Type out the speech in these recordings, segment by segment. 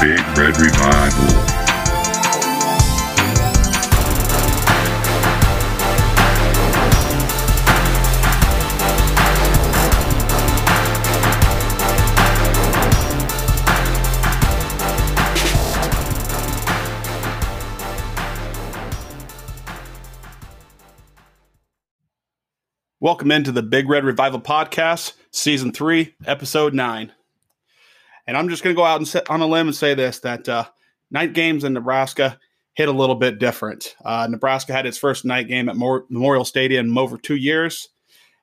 Big Red Revival. Welcome into the Big Red Revival Podcast, Season 3, Episode 9. And I'm just going to go out and sit on a limb and say this that uh, night games in Nebraska hit a little bit different. Uh, Nebraska had its first night game at Memorial Stadium over two years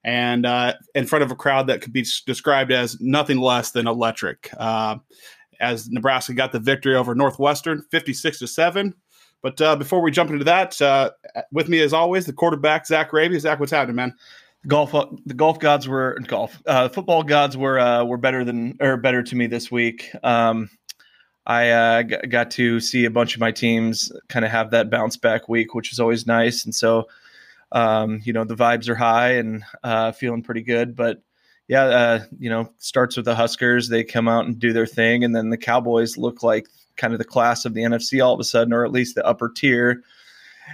and uh, in front of a crowd that could be described as nothing less than electric. Uh, as Nebraska got the victory over Northwestern, 56 to 7. But uh, before we jump into that, uh, with me as always, the quarterback, Zach Raby. Zach, what's happening, man? Golf the golf gods were golf uh, football gods were uh, were better than or better to me this week. Um, I uh, g- got to see a bunch of my teams kind of have that bounce back week which is always nice. And so um, you know the vibes are high and uh, feeling pretty good. But yeah uh, you know starts with the Huskers. They come out and do their thing. And then the Cowboys look like kind of the class of the NFC all of a sudden or at least the upper tier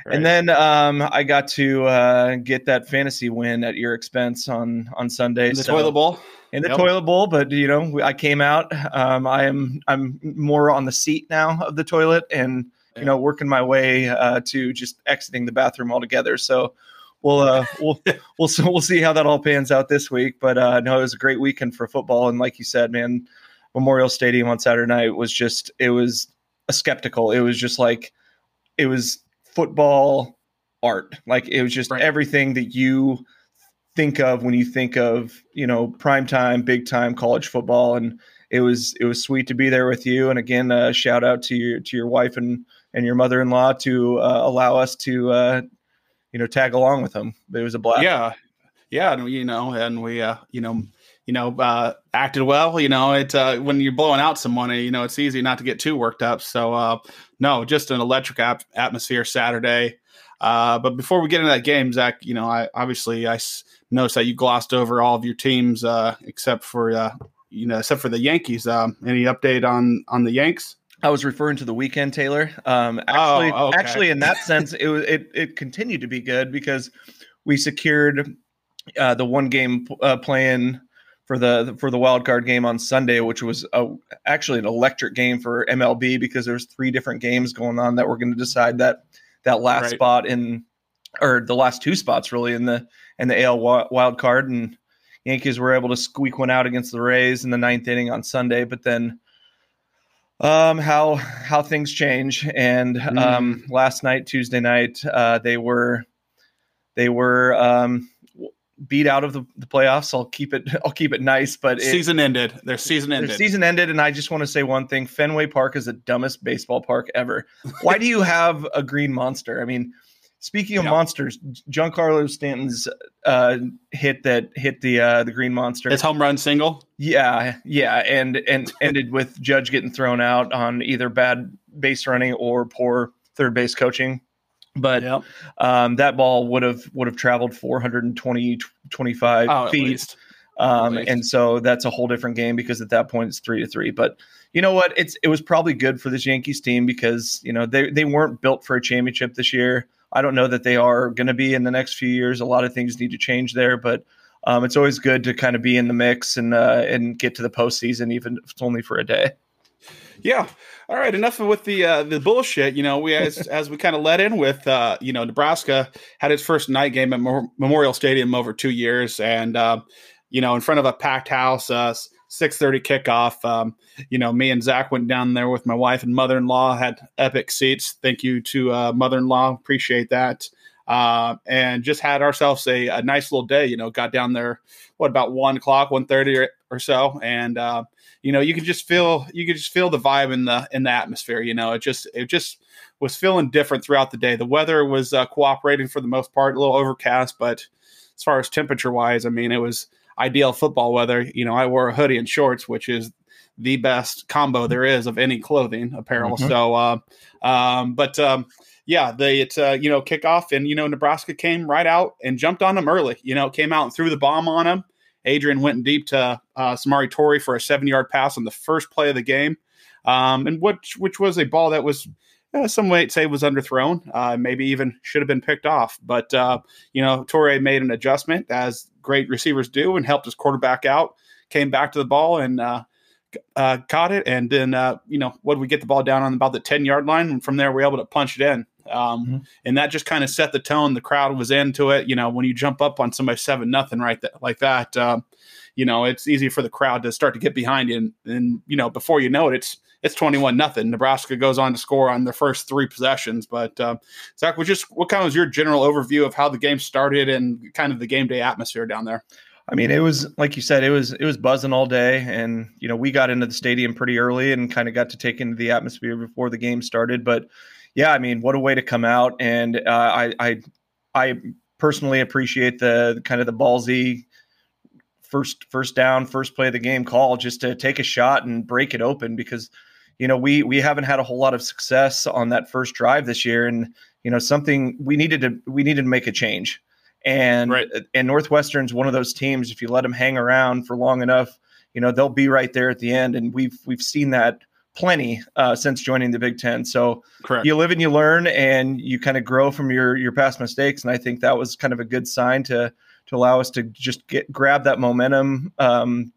Right. And then um, I got to uh, get that fantasy win at your expense on on Sunday. In the so, toilet bowl. In the yep. toilet bowl, but you know, I came out. Um, I am I'm more on the seat now of the toilet, and you know, working my way uh, to just exiting the bathroom altogether. So we'll uh, we'll we'll we'll see how that all pans out this week. But uh, no, it was a great weekend for football, and like you said, man, Memorial Stadium on Saturday night was just it was a skeptical. It was just like it was football art. Like it was just right. everything that you think of when you think of, you know, prime time, big time college football. And it was it was sweet to be there with you. And again, uh, shout out to your to your wife and and your mother in law to uh, allow us to uh, you know tag along with them. It was a blast. Yeah, yeah, and you know, and we uh, you know you know, uh, acted well. You know, it uh, when you're blowing out some money, you know, it's easy not to get too worked up. So, uh, no, just an electric ap- atmosphere Saturday. Uh, but before we get into that game, Zach, you know, I obviously I noticed that you glossed over all of your teams uh, except for uh, you know, except for the Yankees. Um, any update on on the Yanks? I was referring to the weekend, Taylor. Um, actually, oh, okay. actually, in that sense, it was it it continued to be good because we secured uh, the one game uh, playing for the for the wild card game on Sunday, which was a, actually an electric game for MLB because there's three different games going on that were going to decide that that last right. spot in or the last two spots really in the in the AL wild card and Yankees were able to squeak one out against the Rays in the ninth inning on Sunday, but then um, how how things change and mm. um, last night Tuesday night uh, they were they were um, beat out of the, the, playoffs. I'll keep it. I'll keep it nice. But it, season ended. Their season ended. Their season ended, and I just want to say one thing: Fenway Park is the dumbest baseball park ever. Why do you have a green monster? I mean, speaking of yeah. monsters, Giancarlo Stanton's uh, hit that hit the uh, the green monster. His home run single. Yeah, yeah, and and ended with Judge getting thrown out on either bad base running or poor third base coaching but yep. um, that ball would have would have traveled 420 25 oh, feet. um, and so that's a whole different game because at that point it's three to three. But you know what? It's it was probably good for this yankees team because you know they, they weren't built for a championship this year. I don't know that they are going to be in the next few years. A lot of things need to change there but um, it's always good to kind of be in the mix and uh, and get to the postseason even if it's only for a day yeah. All right. Enough with the uh, the bullshit. You know, we as as we kind of let in with, uh, you know, Nebraska had its first night game at Memorial Stadium over two years, and uh, you know, in front of a packed house, uh, six thirty kickoff. Um, you know, me and Zach went down there with my wife and mother in law. Had epic seats. Thank you to uh, mother in law. Appreciate that. Uh, and just had ourselves a, a, nice little day. You know, got down there what about one o'clock, one thirty or, or so, and uh, you know you could just feel you could just feel the vibe in the in the atmosphere you know it just it just was feeling different throughout the day. The weather was uh, cooperating for the most part a little overcast but as far as temperature wise i mean it was ideal football weather. You know i wore a hoodie and shorts which is the best combo there is of any clothing apparel. Mm-hmm. so uh, um, but um, yeah they it uh, you know kickoff and you know nebraska came right out and jumped on them early you know came out and threw the bomb on them Adrian went deep to uh, Samori Toure for a seven yard pass on the first play of the game. um, and which which was a ball that was uh, some might say was underthrown, uh, maybe even should have been picked off. But uh, you know, Toure made an adjustment as great receivers do, and helped his quarterback out. Came back to the ball and uh, uh, caught it, and then uh, you know, what we get the ball down on about the ten yard line, and from there we are able to punch it in. Um, mm-hmm. And that just kind of set the tone. The crowd was into it. You know, when you jump up on somebody seven nothing right th- like that, um, you know, it's easy for the crowd to start to get behind you. And, and you know, before you know it, it's it's twenty one nothing. Nebraska goes on to score on their first three possessions. But uh, Zach, what just what kind of was your general overview of how the game started and kind of the game day atmosphere down there? I mean, it was like you said, it was it was buzzing all day, and you know we got into the stadium pretty early and kind of got to take into the atmosphere before the game started. But yeah, I mean, what a way to come out. And uh, I, I, I personally appreciate the kind of the ballsy first first down, first play of the game call, just to take a shot and break it open because you know we we haven't had a whole lot of success on that first drive this year, and you know something we needed to we needed to make a change. And right. and Northwestern's one of those teams. If you let them hang around for long enough, you know they'll be right there at the end. And we've we've seen that plenty uh, since joining the Big Ten. So Correct. you live and you learn, and you kind of grow from your your past mistakes. And I think that was kind of a good sign to to allow us to just get grab that momentum um,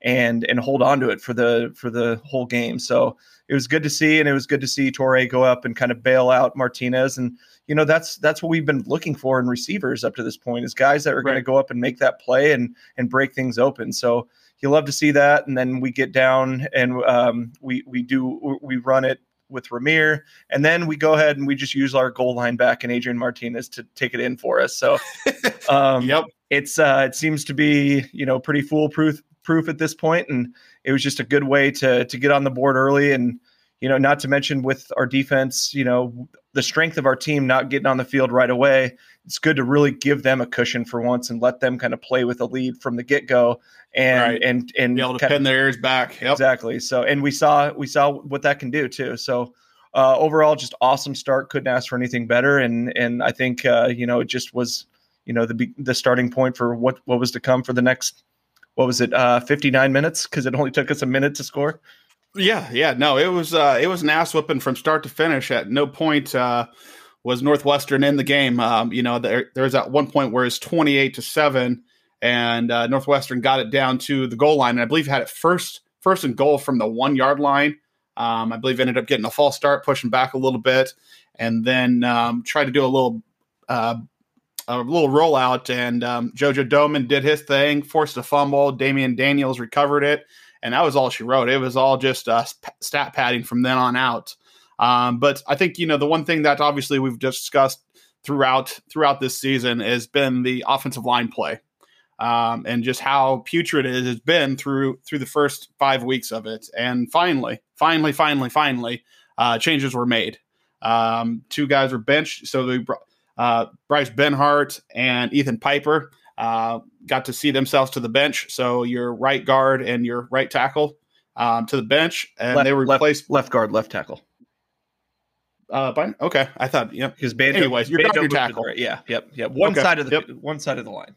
and and hold on to it for the for the whole game. So it was good to see, and it was good to see Toure go up and kind of bail out Martinez. And you know that's that's what we've been looking for in receivers up to this point is guys that are right. going to go up and make that play and and break things open. So you love to see that. And then we get down and um, we we do we run it with Rahmir, and then we go ahead and we just use our goal line back and Adrian Martinez to take it in for us. So, um, yep, it's uh, it seems to be you know pretty foolproof proof at this point, and it was just a good way to to get on the board early and you know not to mention with our defense you know the strength of our team not getting on the field right away it's good to really give them a cushion for once and let them kind of play with a lead from the get go and right. and and be able to pin their ears back. Yep. Exactly. So and we saw we saw what that can do too. So uh, overall, just awesome start. Couldn't ask for anything better. And and I think uh, you know it just was you know the the starting point for what what was to come for the next what was it uh, 59 minutes because it only took us a minute to score. Yeah, yeah, no, it was uh, it was an ass whipping from start to finish. At no point uh, was Northwestern in the game. Um, you know, there there was at one point where it's 28 to seven and uh, Northwestern got it down to the goal line, and I believe had it first first and goal from the one yard line. Um, I believe ended up getting a false start, pushing back a little bit, and then um, tried to do a little uh, a little rollout. And um, JoJo Domann did his thing, forced a fumble. Damion Daniels recovered it, and that was all she wrote. It was all just uh, stat padding from then on out. Um, but I think you know the one thing that obviously we've discussed throughout throughout this season has been the offensive line play um, and just how putrid it has been through through the first five weeks of it. And finally, finally, finally, finally, uh, changes were made. Um, two guys were benched, so we uh, Bryce Benhart and Ethan Piper uh, got to see themselves to the bench. So your right guard and your right tackle um, to the bench, and left, they were replaced left, left guard, left tackle. Uh, by, okay, I thought, yeah. Because Banjo, anyways, you're your tackle. Yeah, yep, yep. One okay, side of the yep. one side of the line.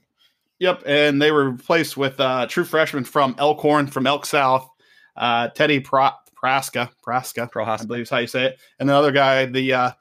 Yep, and they were replaced with uh, true freshman from Elkhorn, from Elk South, uh, Teddy Pra- Praska, Praska, Prochazka. I believe is how you say it, and the other guy, the uh,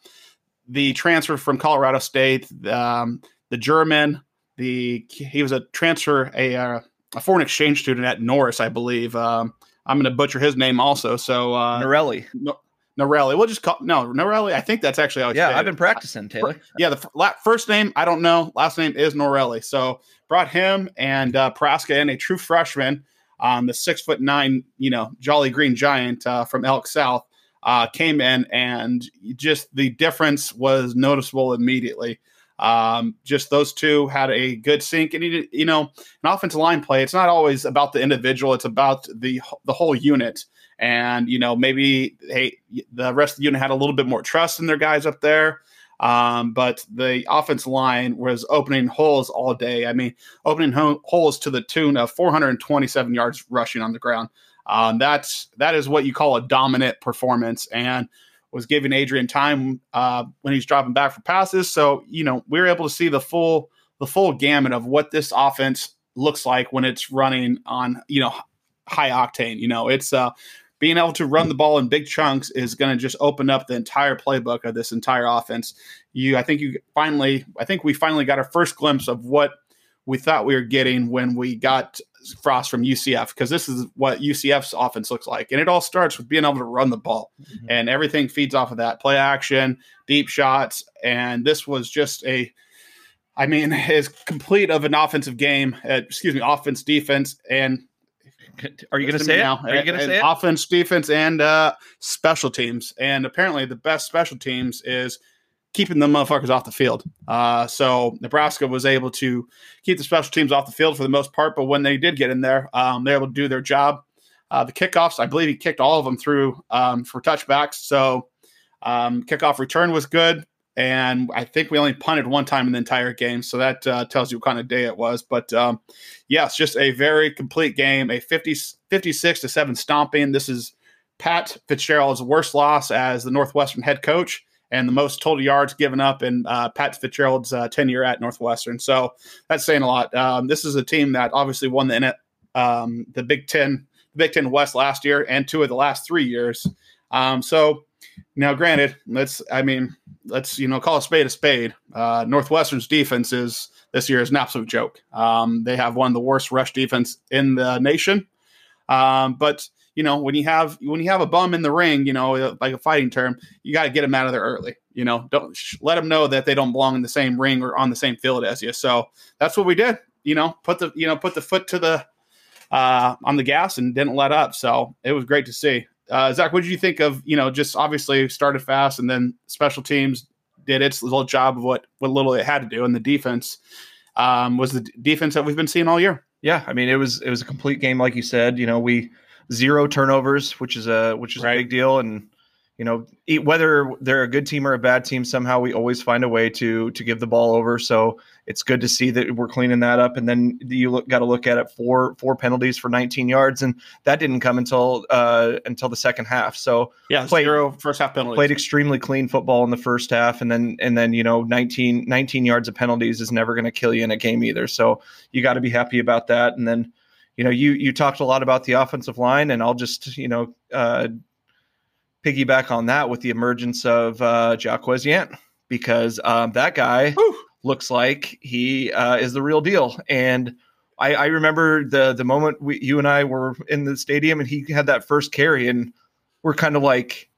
the transfer from Colorado State, um, the German, the he was a transfer, a uh, a foreign exchange student at Norris, I believe. Um, I'm going to butcher his name also. So uh, Norelli. No, Norelli. We'll just call no Norelli. I think that's actually how. Yeah, I've been practicing Taylor. Yeah, the f- first name I don't know. Last name is Norelli. So brought him and uh, Praska in, a true freshman, um, the six foot nine, you know, Jolly Green Giant uh, from Elk South, uh, came in, and just the difference was noticeable immediately. Um, just those two had a good sync, and you know, an offensive line play. It's not always about the individual; it's about the the whole unit and you know maybe hey the rest of the unit had a little bit more trust in their guys up there. Um, but the offense line was opening holes all day. I mean, opening ho- holes to the tune of 427 yards rushing on the ground. Um, that's that is what you call a dominant performance, and was giving Adrian time uh, when he's dropping back for passes. So you know we were able to see the full the full gamut of what this offense looks like when it's running on you know high octane. You know it's uh, being able to run the ball in big chunks is going to just open up the entire playbook of this entire offense. You, I think you finally, I think we finally got our first glimpse of what we thought we were getting when we got Frost from UCF because this is what UCF's offense looks like. And it all starts with being able to run the ball, mm-hmm. and everything feeds off of that play action, deep shots. And this was just a, I mean, as complete of an offensive game, uh, excuse me, offense, defense, and are you going to say it? Now, Are you going to say it? Offense, defense, and uh, special teams. And apparently, the best special teams is keeping the motherfuckers off the field. Uh, so Nebraska was able to keep the special teams off the field for the most part, but when they did get in there, um, they were able to do their job. Uh, the kickoffs, I believe he kicked all of them through um, for touchbacks. So um, kickoff return was good. And I think we only punted one time in the entire game. So that uh, tells you what kind of day it was. But um, yes, just a very complete game, a 50, 56 to 7 stomping. This is Pat Fitzgerald's worst loss as the Northwestern head coach and the most total yards given up in uh, Pat Fitzgerald's uh, tenure at Northwestern. So that's saying a lot. Um, this is a team that obviously won the um, the Big Ten, the Big Ten West last year, and two of the last three years. Um, so now, granted, let's I mean let's you know call a spade a spade. Uh, Northwestern's defense is this year is an absolute joke. Um, they have one of the worst rush defense in the nation, um, but you know, when you have when you have a bum in the ring, you know, like a fighting term, you got to get them out of there early. You know, don't sh- let them know that they don't belong in the same ring or on the same field as you. So that's what we did. You know, put the you know put the foot to the uh, on the gas and didn't let up. So it was great to see. Uh, Zach, what did you think of you know just obviously started fast and then special teams did its little job of what what little it had to do, and the defense um, was the defense that we've been seeing all year. Yeah, I mean it was it was a complete game, like you said. You know we zero turnovers, which is a which is right. a big deal. And you know, whether they're a good team or a bad team, somehow we always find a way to to give the ball over. So it's good to see that we're cleaning that up. And then you got to look at it for four penalties for 19 yards, and that didn't come until uh, until the second half. So yeah, played, zero first half penalties. Played extremely clean football in the first half, and then and then you know 19 19 yards of penalties is never going to kill you in a game either. So you got to be happy about that. And then you know, you you talked a lot about the offensive line, and I'll just you know uh, piggyback on that with the emergence of uh, Jaquez Yant because um, that guy Whew. Looks like he uh, is the real deal. And I, I remember the the moment we, you and I were in the stadium, and he had that first carry, and we're kind of like,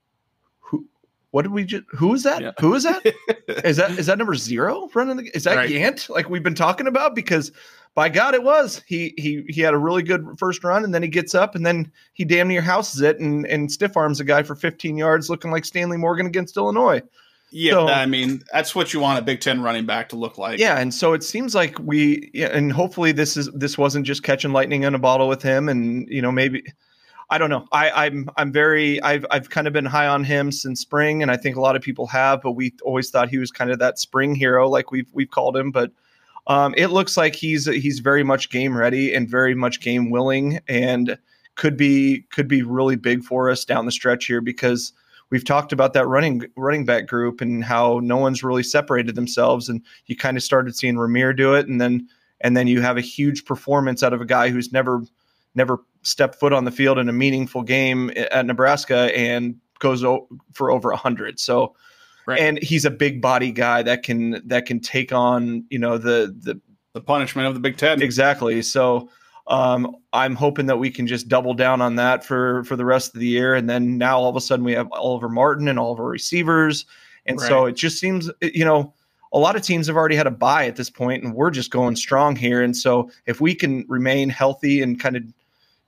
who? What did we just? Who is that? Yeah. Who is that? is that is that number zero running? The, is that right. Yant? Like we've been talking about because by God, it was. He he he had a really good first run, and then he gets up, and then he damn near houses it, and and stiff arms a guy for 15 yards, looking like Stanley Morgan against Illinois. Yeah, so, I mean that's what you want a Big Ten running back to look like. Yeah, and so it seems like we, and hopefully this is this wasn't just catching lightning in a bottle with him, and you know maybe. I don't know. I, I'm I'm very I've I've kind of been high on him since spring, and I think a lot of people have. But we always thought he was kind of that spring hero, like we've we've called him. But um, it looks like he's he's very much game ready and very much game willing, and could be could be really big for us down the stretch here because we've talked about that running running back group and how no one's really separated themselves, and you kind of started seeing Rahmir do it, and then and then you have a huge performance out of a guy who's never never stepped foot on the field in a meaningful game at Nebraska and goes o- for over a hundred. So Right. And he's a big body guy that can that can take on, you know, the the the punishment of the Big Ten. Exactly. So um, I'm hoping that we can just double down on that for for the rest of the year. And then now all of a sudden we have Oliver Martin and all of our receivers. And right. so it just seems, you know, a lot of teams have already had a buy at this point, and we're just going strong here. And so if we can remain healthy and kind of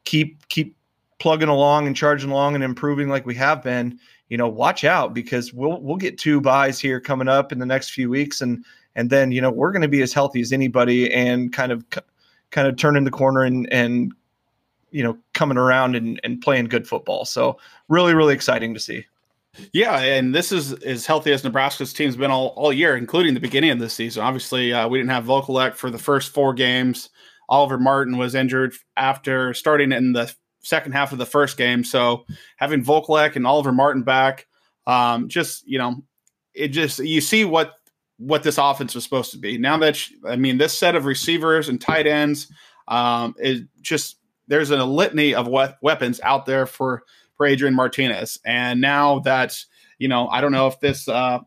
keep keep plugging along and charging along and improving like we have been, you know, watch out because we'll we'll get two buys here coming up in the next few weeks, and and then you know we're going to be as healthy as anybody, and kind of kind of turning the corner and and you know coming around and, and playing good football. So really really exciting to see. Yeah, and this is as healthy as Nebraska's team's been all, all year, including the beginning of this season. Obviously, uh, we didn't have Vokolek for the first four games. Oliver Martin was injured after starting in the second half of the first game. So having Vokolek and Oliver Martin back, um, just you know, it just you see what what this offense was supposed to be. Now that I mean, this set of receivers and tight ends um, is just there's a litany of we- weapons out there for for Adrian Martinez. And now that, you know, I don't know if this, uh,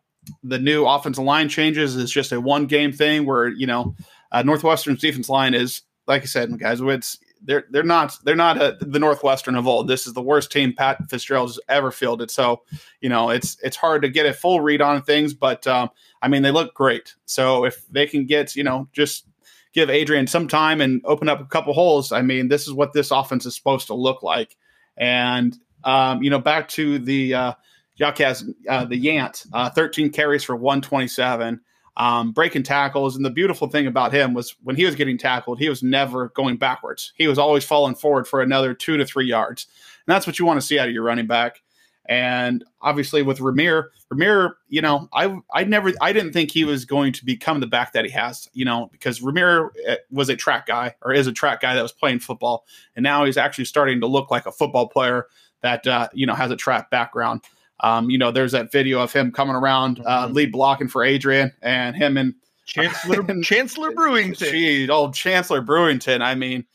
the new offensive line changes is just a one game thing where, you know, uh, Northwestern's defense line is, like I said, guys, it's, they're they're not they're not a, the Northwestern of old. This is the worst team Pat Fitzgerald has ever fielded. So you know it's it's hard to get a full read on things, but um, I mean they look great. So if they can get you know just give Adrian some time and open up a couple holes, I mean this is what this offense is supposed to look like. And um, you know back to the uh, Jacques, uh, the Yant, uh, 13 carries for 127 um, breaking tackles. And the beautiful thing about him was when he was getting tackled, he was never going backwards. He was always falling forward for another two to three yards. And that's what you want to see out of your running back. And obviously with Rahmir, Rahmir, you know, I I never I didn't think he was going to become the back that he has, you know, because Rahmir eh, was a track guy or is a track guy that was playing football, and now he's actually starting to look like a football player that uh, you know has a track background. Um, you know, there's that video of him coming around, uh, mm-hmm. lead blocking for Adrian, and him and Chancellor and, Chancellor Brewington. Gee, old Chancellor Brewington. I mean,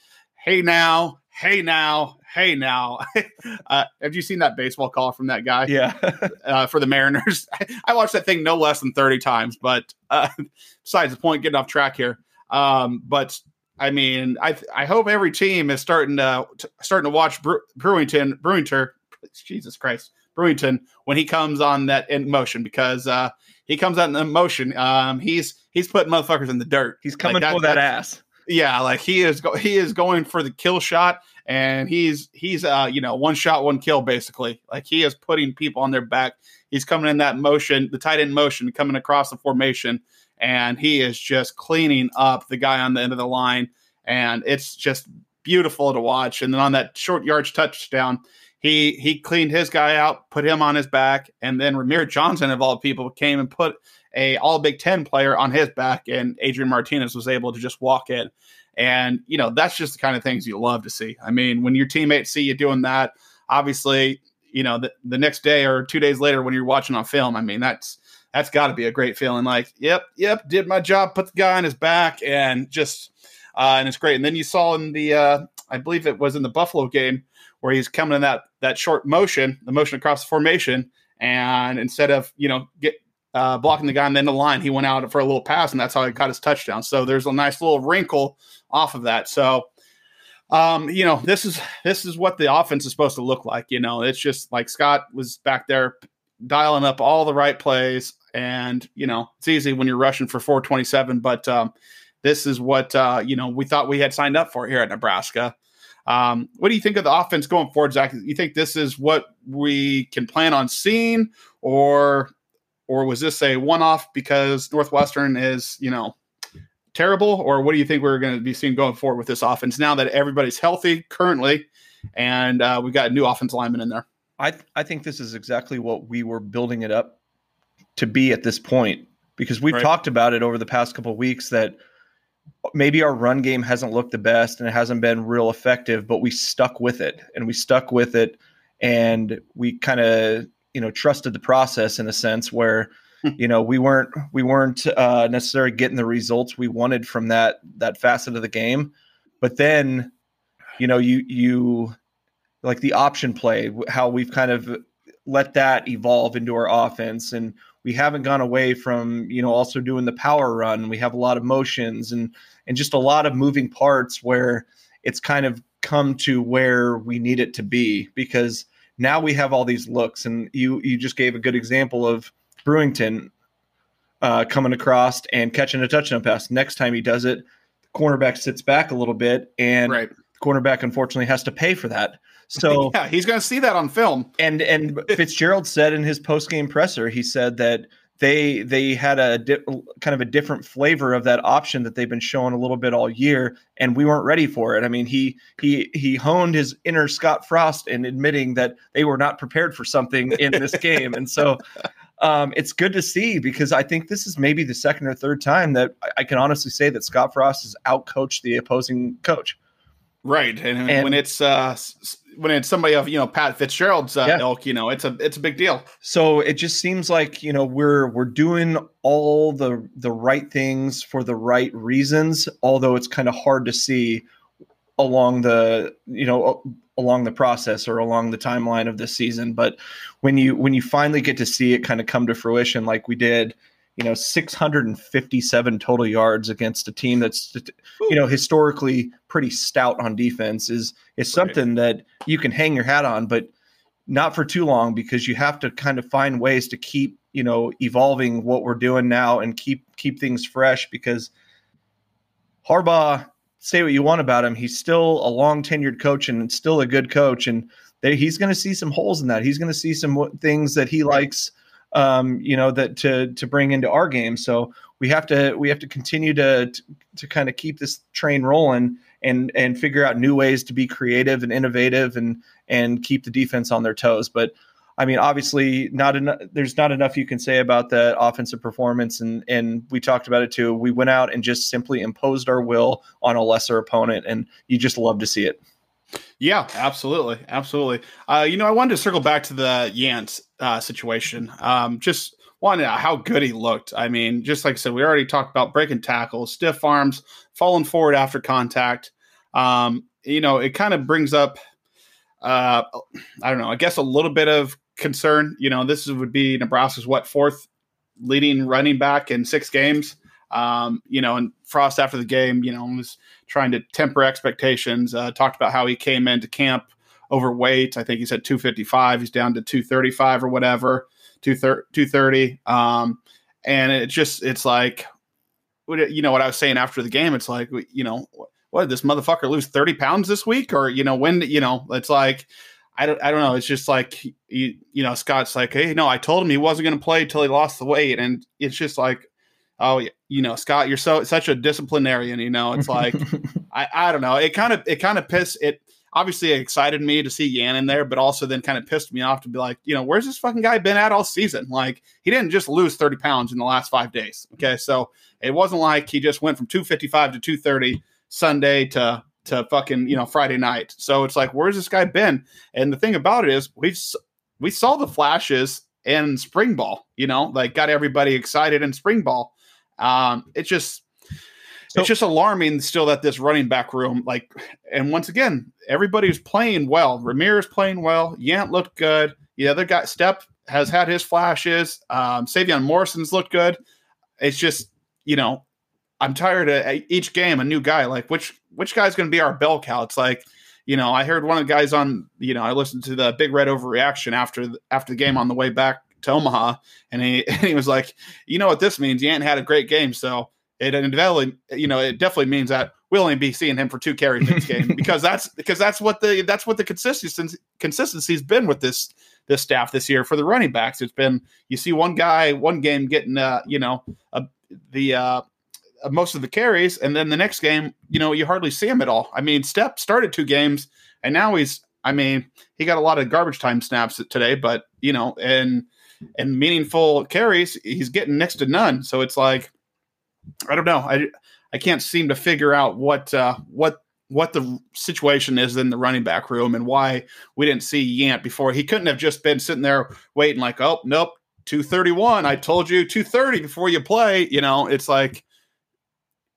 hey now, hey now, hey now. uh, have you seen that baseball call from that guy? Yeah. uh, for the Mariners, I watched that thing no less than thirty times. But uh, besides the point, getting off track here. Um, but I mean, I I hope every team is starting to starting to watch Brewington Brewington. Jesus Christ Brewington when he comes on that in motion because uh, he comes out in the motion. Um, he's he's putting motherfuckers in the dirt. He's coming like that, for that, that ass. Yeah, like he is go- he is going for the kill shot, and he's he's uh you know one shot one kill basically. Like he is putting people on their back. He's coming in that motion, the tight end motion, coming across the formation, and he is just cleaning up the guy on the end of the line, and it's just beautiful to watch. And then on that short yards touchdown, he he cleaned his guy out, put him on his back, and then Rahmir Johnson of all people came and put a All Big Ten player on his back, and Adrian Martinez was able to just walk in. And you know that's just the kind of things you love to see. I mean, when your teammates see you doing that, obviously, you know the, the next day or two days later when you're watching on film, I mean that's that's got to be a great feeling. Like, yep, yep, did my job, put the guy on his back, and just uh, and it's great. And then you saw in the uh, I believe it was in the Buffalo game where he's coming in that that short motion, the motion across the formation, and instead of you know get uh, blocking the guy on the line, he went out for a little pass, and that's how he caught his touchdown. So there's a nice little wrinkle off of that. So um, you know, this is this is what the offense is supposed to look like. You know, it's just like Scott was back there dialing up all the right plays, and you know, it's easy when you're rushing for 427, but um, this is what uh, you know we thought we had signed up for here at Nebraska. Um, what do you think of the offense going forward, Zach? You think this is what we can plan on seeing, or or was this a one-off because Northwestern is you know terrible, or what do you think we're going to be seeing going forward with this offense now that everybody's healthy currently, and uh, we've got a new offense lineman in there? I th- I think this is exactly what we were building it up to be at this point because we've right. talked about it over the past couple weeks that maybe our run game hasn't looked the best and it hasn't been real effective, but we stuck with it and we stuck with it and we kind of you know trusted the process in a sense where hmm. you know we weren't we weren't uh, necessarily getting the results we wanted from that that facet of the game, but then you know you you like the option play how we've kind of let that evolve into our offense. And we haven't gone away from you know also doing the power run. We have a lot of motions and and just a lot of moving parts where it's kind of come to where we need it to be because now we have all these looks. And you you just gave a good example of brewington uh, coming across and catching a touchdown pass. Next time he does it the cornerback sits back a little bit and right. the cornerback unfortunately has to pay for that so yeah, he's going to see that on film. And and Fitzgerald said in his post game presser, he said that they they had a di- kind of a different flavor of that option that they've been showing a little bit all year, and we weren't ready for it. I mean, he he he honed his inner Scott Frost in admitting that they were not prepared for something in this game, and so. Um, it's good to see because I think this is maybe the second or third time that I can honestly say that Scott Frost has outcoached the opposing coach. Right, and, and when it's uh, when it's somebody of you know Pat Fitzgerald's uh, yeah. ilk, you know it's a it's a big deal. So it just seems like you know we're we're doing all the the right things for the right reasons, although it's kind of hard to see along the you know along the process or along the timeline of this season but when you when you finally get to see it kind of come to fruition like we did you know 657 total yards against a team that's you know historically pretty stout on defense is is something that you can hang your hat on but not for too long because you have to kind of find ways to keep you know evolving what we're doing now and keep keep things fresh because Harbaugh say what you want about him he's still a long tenured coach and still a good coach and they, he's going to see some holes in that. He's going to see some things that he likes um, you know that to to bring into our game so we have to we have to continue to to, to kind of keep this train rolling and and figure out new ways to be creative and innovative and and keep the defense on their toes but I mean, obviously, not. There's not enough you can say about the offensive performance, and and we talked about it too. We went out and just simply imposed our will on a lesser opponent, and you just love to see it. Yeah, absolutely, absolutely. Uh, you know, I wanted to circle back to the Yant uh, situation. Um, just wanted how good he looked. I mean, just like I said, we already talked about breaking tackles, stiff arms, falling forward after contact. Um, you know, it kind of brings up, uh, I don't know, I guess a little bit of concern. You know, this would be Nebraska's what fourth leading running back in six games. Um, you know, and Frost after the game, you know, was trying to temper expectations. Uh, talked about how he came into camp overweight. I think he said 255. He's down to 235 or whatever, 230. Um, and it just, it's like, you know, what I was saying after the game, it's like, you know, what did this motherfucker lose 30 pounds this week? Or, you know, when, you know, it's like, I don't, I don't know. It's just like, you, you know, Scott's like, hey, no, I told him he wasn't going to play until he lost the weight. And it's just like, oh, you know, Scott, you're so such a disciplinarian. You know, it's like I, I don't know. It kind of it kind of pissed it. Obviously, it excited me to see Yan in there, but also then kind of pissed me off to be like, you know, where's this fucking guy been at all season? Like, he didn't just lose 30 pounds in the last five days. Okay. So it wasn't like he just went from 255 to 230 Sunday to to fucking, you know, Friday night. So it's like, where's this guy been? And the thing about it is we've we saw the flashes in spring ball, you know, like got everybody excited in spring ball. Um, it's just so, it's just alarming still that this running back room, like, and once again, everybody's playing well. Rahmir's playing well. Yant looked good. The other guy, Stepp, has had his flashes. Um, Sevion Morrison's looked good. It's just, you know, I'm tired of each game a new guy. Like, which which guy's going to be our bell cow? It's like, you know, I heard one of the guys on, you know, I listened to the Big Red overreaction after after the game on the way back to Omaha, and he and he was like, you know what this means? Yant had a great game, so it definitely, you know, it definitely means that we'll only be seeing him for two carries this game because that's because that's what the that's what the consistency consistency's been with this this staff this year for the running backs. It's been you see one guy one game getting uh you know a, the uh most of the carries, and then the next game, you know, you hardly see him at all. I mean, Stepp started two games, and now he's, I mean, he got a lot of garbage time snaps today, but you know, and and meaningful carries, he's getting next to none. So it's like, I don't know. I I can't seem to figure out what uh, what what the situation is in the running back room and why we didn't see Yant before. He couldn't have just been sitting there waiting, like, oh nope, two thirty one. I told you two thirty before you play. You know, it's like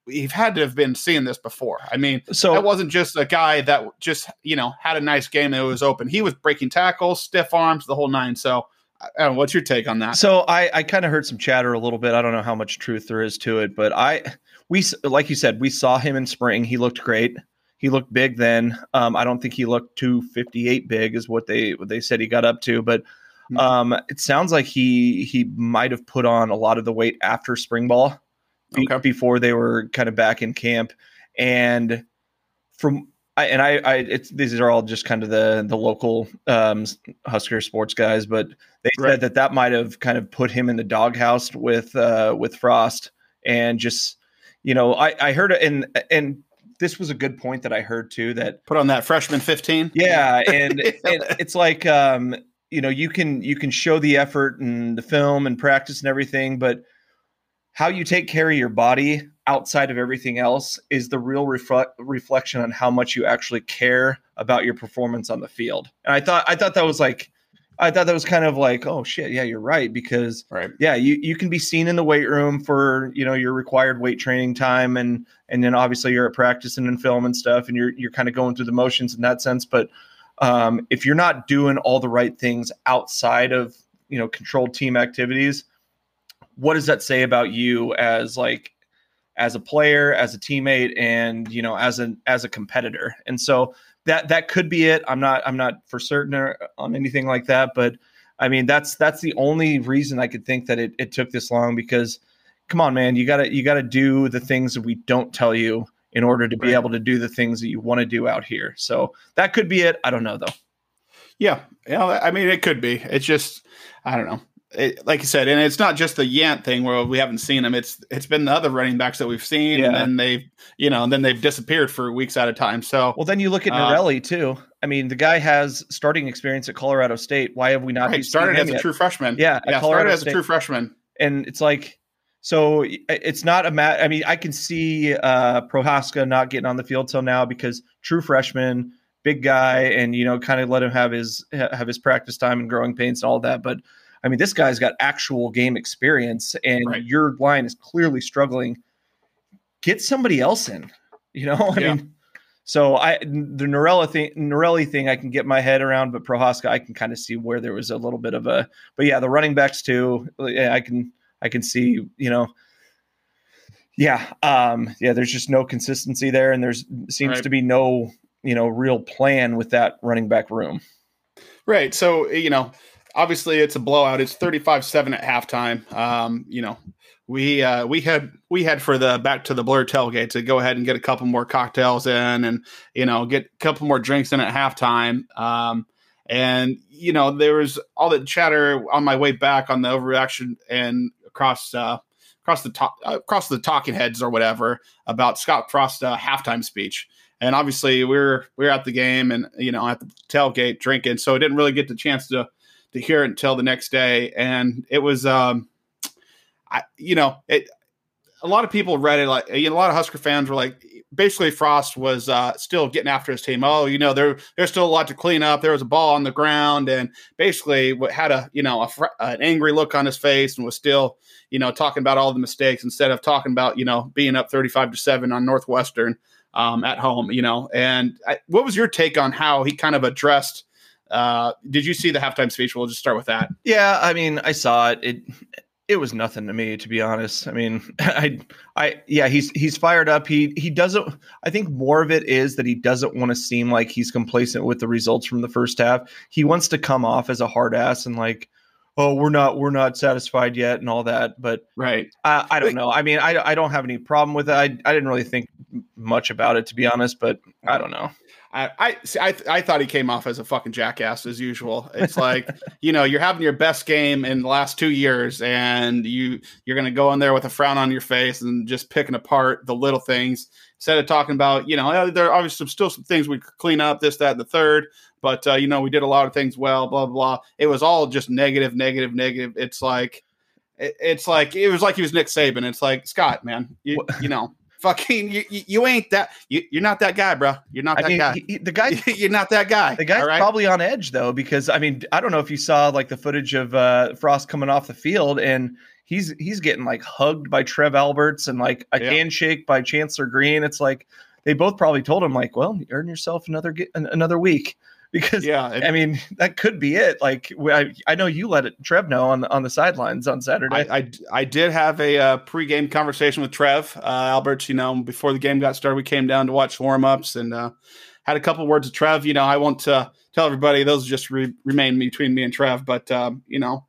we've had to have been seeing this before. I mean, so that wasn't just a guy that just you know had a nice game that was open. He was breaking tackles, stiff arms, the whole nine. So know, what's your take on that? So I, I kind of heard some chatter a little bit. I don't know how much truth there is to it, but I, we, like you said, we saw him in spring. He looked great. He looked big then. Um, I don't think he looked 258 big is what they, what they said he got up to, but hmm. um, it sounds like he, he might have put on a lot of the weight after spring ball be, before they were kind of back in camp. And from I, and I, I it's these are all just kind of the the local um, Husker sports guys, but they right. said that that might have kind of put him in the doghouse with uh, with Frost, and just you know, I, I heard it, and and this was a good point that I heard too. That put on that freshman fifteen, yeah, and, and it's like um, you know, you can you can show the effort and the film and practice and everything, but how you take care of your body outside of everything else is the real refle- reflection on how much you actually care about your performance on the field. And I thought I thought that was like I thought that was kind of like, oh shit, yeah, you're right because Right. yeah, you you can be seen in the weight room for you know your required weight training time and and then obviously you're at practice and in film and stuff and you're you're kind of going through the motions in that sense, but um, if you're not doing all the right things outside of you know controlled team activities, what does that say about you as like as a player, as a teammate, and you know as an as a competitor? And so that that could be it. I'm not I'm not for certain or- on anything like that, but I mean that's that's the only reason I could think that it, it took this long because come on man, you gotta you gotta do the things that we don't tell you in order to be able to do the things that you want to do out here. So that could be it. I don't know though. Yeah, yeah. I mean, it could be. It's just, I don't know. It, like you said, and it's not just the Yant thing where we haven't seen him. It's it's been the other running backs that we've seen, and then they've you know, and then they've disappeared for weeks at a time. So Well, then you look at Uh, Norelli too. I mean, the guy has starting experience at Colorado State. Why have we not right, started as a yet? true freshman. Yeah, yeah, Colorado started as State. a true freshman. and it's like so it's not a mat i mean i can see uh Prochazka not getting on the field till now because true freshman big guy and you know kind of let him have his have his practice time and growing pains and all that but i mean this guy's got actual game experience and Right. your line is clearly struggling get somebody else in you know i Yeah. mean so I the Norella thing, Norelli thing, I can get my head around, but Prochazka, I can kind of see where there was a little bit of a. But yeah, the running backs too. Yeah, I can I can see you know. Yeah, um, yeah. There's just no consistency there, and there's seems Right. to be no you know real plan with that running back room. Right. So, you know, obviously it's a blowout. It's 35-7 at halftime. Um, you know, we uh we had we had for the back to the blur tailgate to go ahead and get a couple more cocktails in and you know, get a couple more drinks in at halftime. Um and you know, there was all that chatter on my way back on the overreaction and across uh across the top across the talking heads or whatever about Scott Frost uh, halftime speech and obviously we we're we we're at the game and you know at the tailgate drinking so i didn't really get the chance to to hear it until the next day and it was um i you know it a lot of people read it like you know, a lot of husker fans were like basically frost was uh still getting after his team oh you know there there's still a lot to clean up there was a ball on the ground and basically what had a you know a fr- an angry look on his face and was still you know talking about all the mistakes instead of talking about you know being up 35 to 7 on northwestern um, at home, you know. And I, what was your take on how he kind of addressed? Uh, did you see the halftime speech? We'll just start with that. Yeah, I mean, I saw it. It it was nothing to me, to be honest. I mean, I I yeah, he's he's fired up. He he doesn't. I think more of it is that he doesn't want to seem like he's complacent with the results from the first half. He wants to come off as a hard ass and like, oh, we're not we're not satisfied yet and all that. But Right. I, I don't know. I mean, I, I don't have any problem with it. I, I didn't really think much about it, to be honest, but I don't know. I I, see, I I thought he came off as a fucking jackass as usual. It's like you know you're having your best game in the last two years, and you you're gonna go in there with a frown on your face and just picking apart the little things instead of talking about you know "Oh, there are obviously still some things we could clean up this that and the third, but uh, you know we did a lot of things well. Blah blah. blah. It was all just negative, negative, negative. It's like it, it's like it was like he was Nick Saban. It's like Scott, man, you, you know. Fucking, you, you ain't that. You, you're not that guy, bro. You're not I that mean, guy. he, he- the guy You're not that guy. The guy's right? probably on edge though, because I mean, I don't know if you saw like the footage of uh, Frost coming off the field, and he's he's getting like hugged by Trev Alberts and like a Yeah. handshake by Chancellor Green. It's like they both probably told him like, "Well, you earn yourself another another week," because yeah. and I mean that could be it. Like I, I know you let it Trev know on the on the sidelines on Saturday. I, I, I did have a uh, pregame conversation with Trev uh, Alberts. You know, before the game got started, we came down to watch warm ups and uh, had a couple words with Trev. You know, I won't uh, tell everybody; those just re- remain between me and Trev. But um, you know,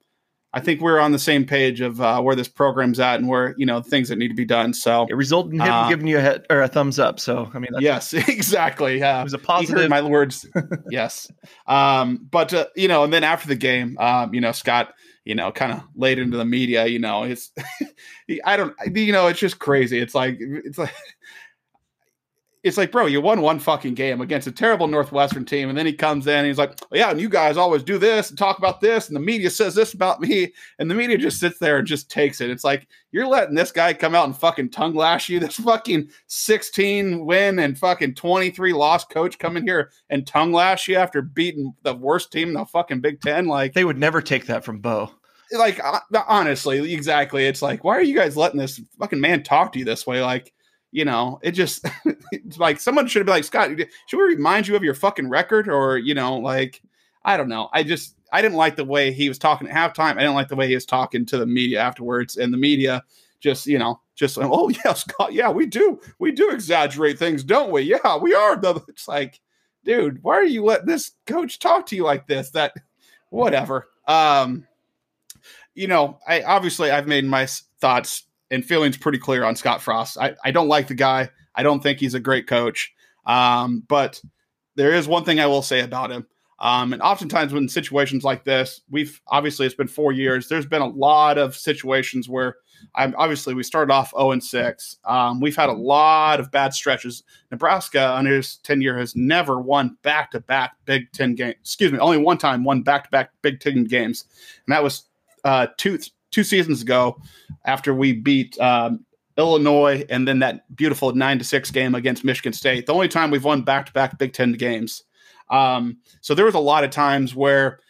I think we're on the same page of uh, where this program's at and where you know things that need to be done. So it resulted in him Uh, giving you a head or a thumbs up. So I mean, that's, yes, exactly. Uh, it was a positive. my words. yes. Um, but uh, you know, and then after the game, um, you know, Scott, you know, kind of laid into the media. You know, it's I don't, you know, it's just crazy. It's like it's like it's like, bro, you won one fucking game against a terrible Northwestern team, and then he comes in and he's like, yeah, and you guys always do this and talk about this, and the media says this about me, and the media just sits there and just takes it. It's like you're letting this guy come out and fucking tongue lash you, this fucking 16 win and fucking 23 loss coach come in here and tongue lash you after beating the worst team in the fucking Big Ten. Like they would never take that from Bo. Like uh, honestly, exactly. It's like, why are you guys letting this fucking man talk to you this way? Like you know, it just it's like someone should be like, Scott, should we remind you of your fucking record? Or, you know, like, I don't know. I just I didn't like the way he was talking at halftime. I didn't like the way he was talking to the media afterwards. And the media just, you know, just oh yeah, Scott, yeah, we do. We do exaggerate things, don't we? Yeah, we are. It's like, dude, why are you letting this coach talk to you like this? That whatever. Um, you know, I obviously I've made my thoughts and feelings pretty clear on Scott Frost. I, I don't like the guy. I don't think he's a great coach. Um, but there is one thing I will say about him. Um, and oftentimes, when situations like this, we've obviously it's been four years. There's been a lot of situations where I'm obviously we started off 0 and 6. Um, we've had a lot of bad stretches. Nebraska, under his tenure, has never won back to back Big Ten games. Excuse me, only one time won back to back Big Ten games, and that was uh, two two seasons ago after we beat um, Illinois and then that beautiful nine to six game against Michigan State. The only time we've won back to back Big Ten games. Um, so there was a lot of times where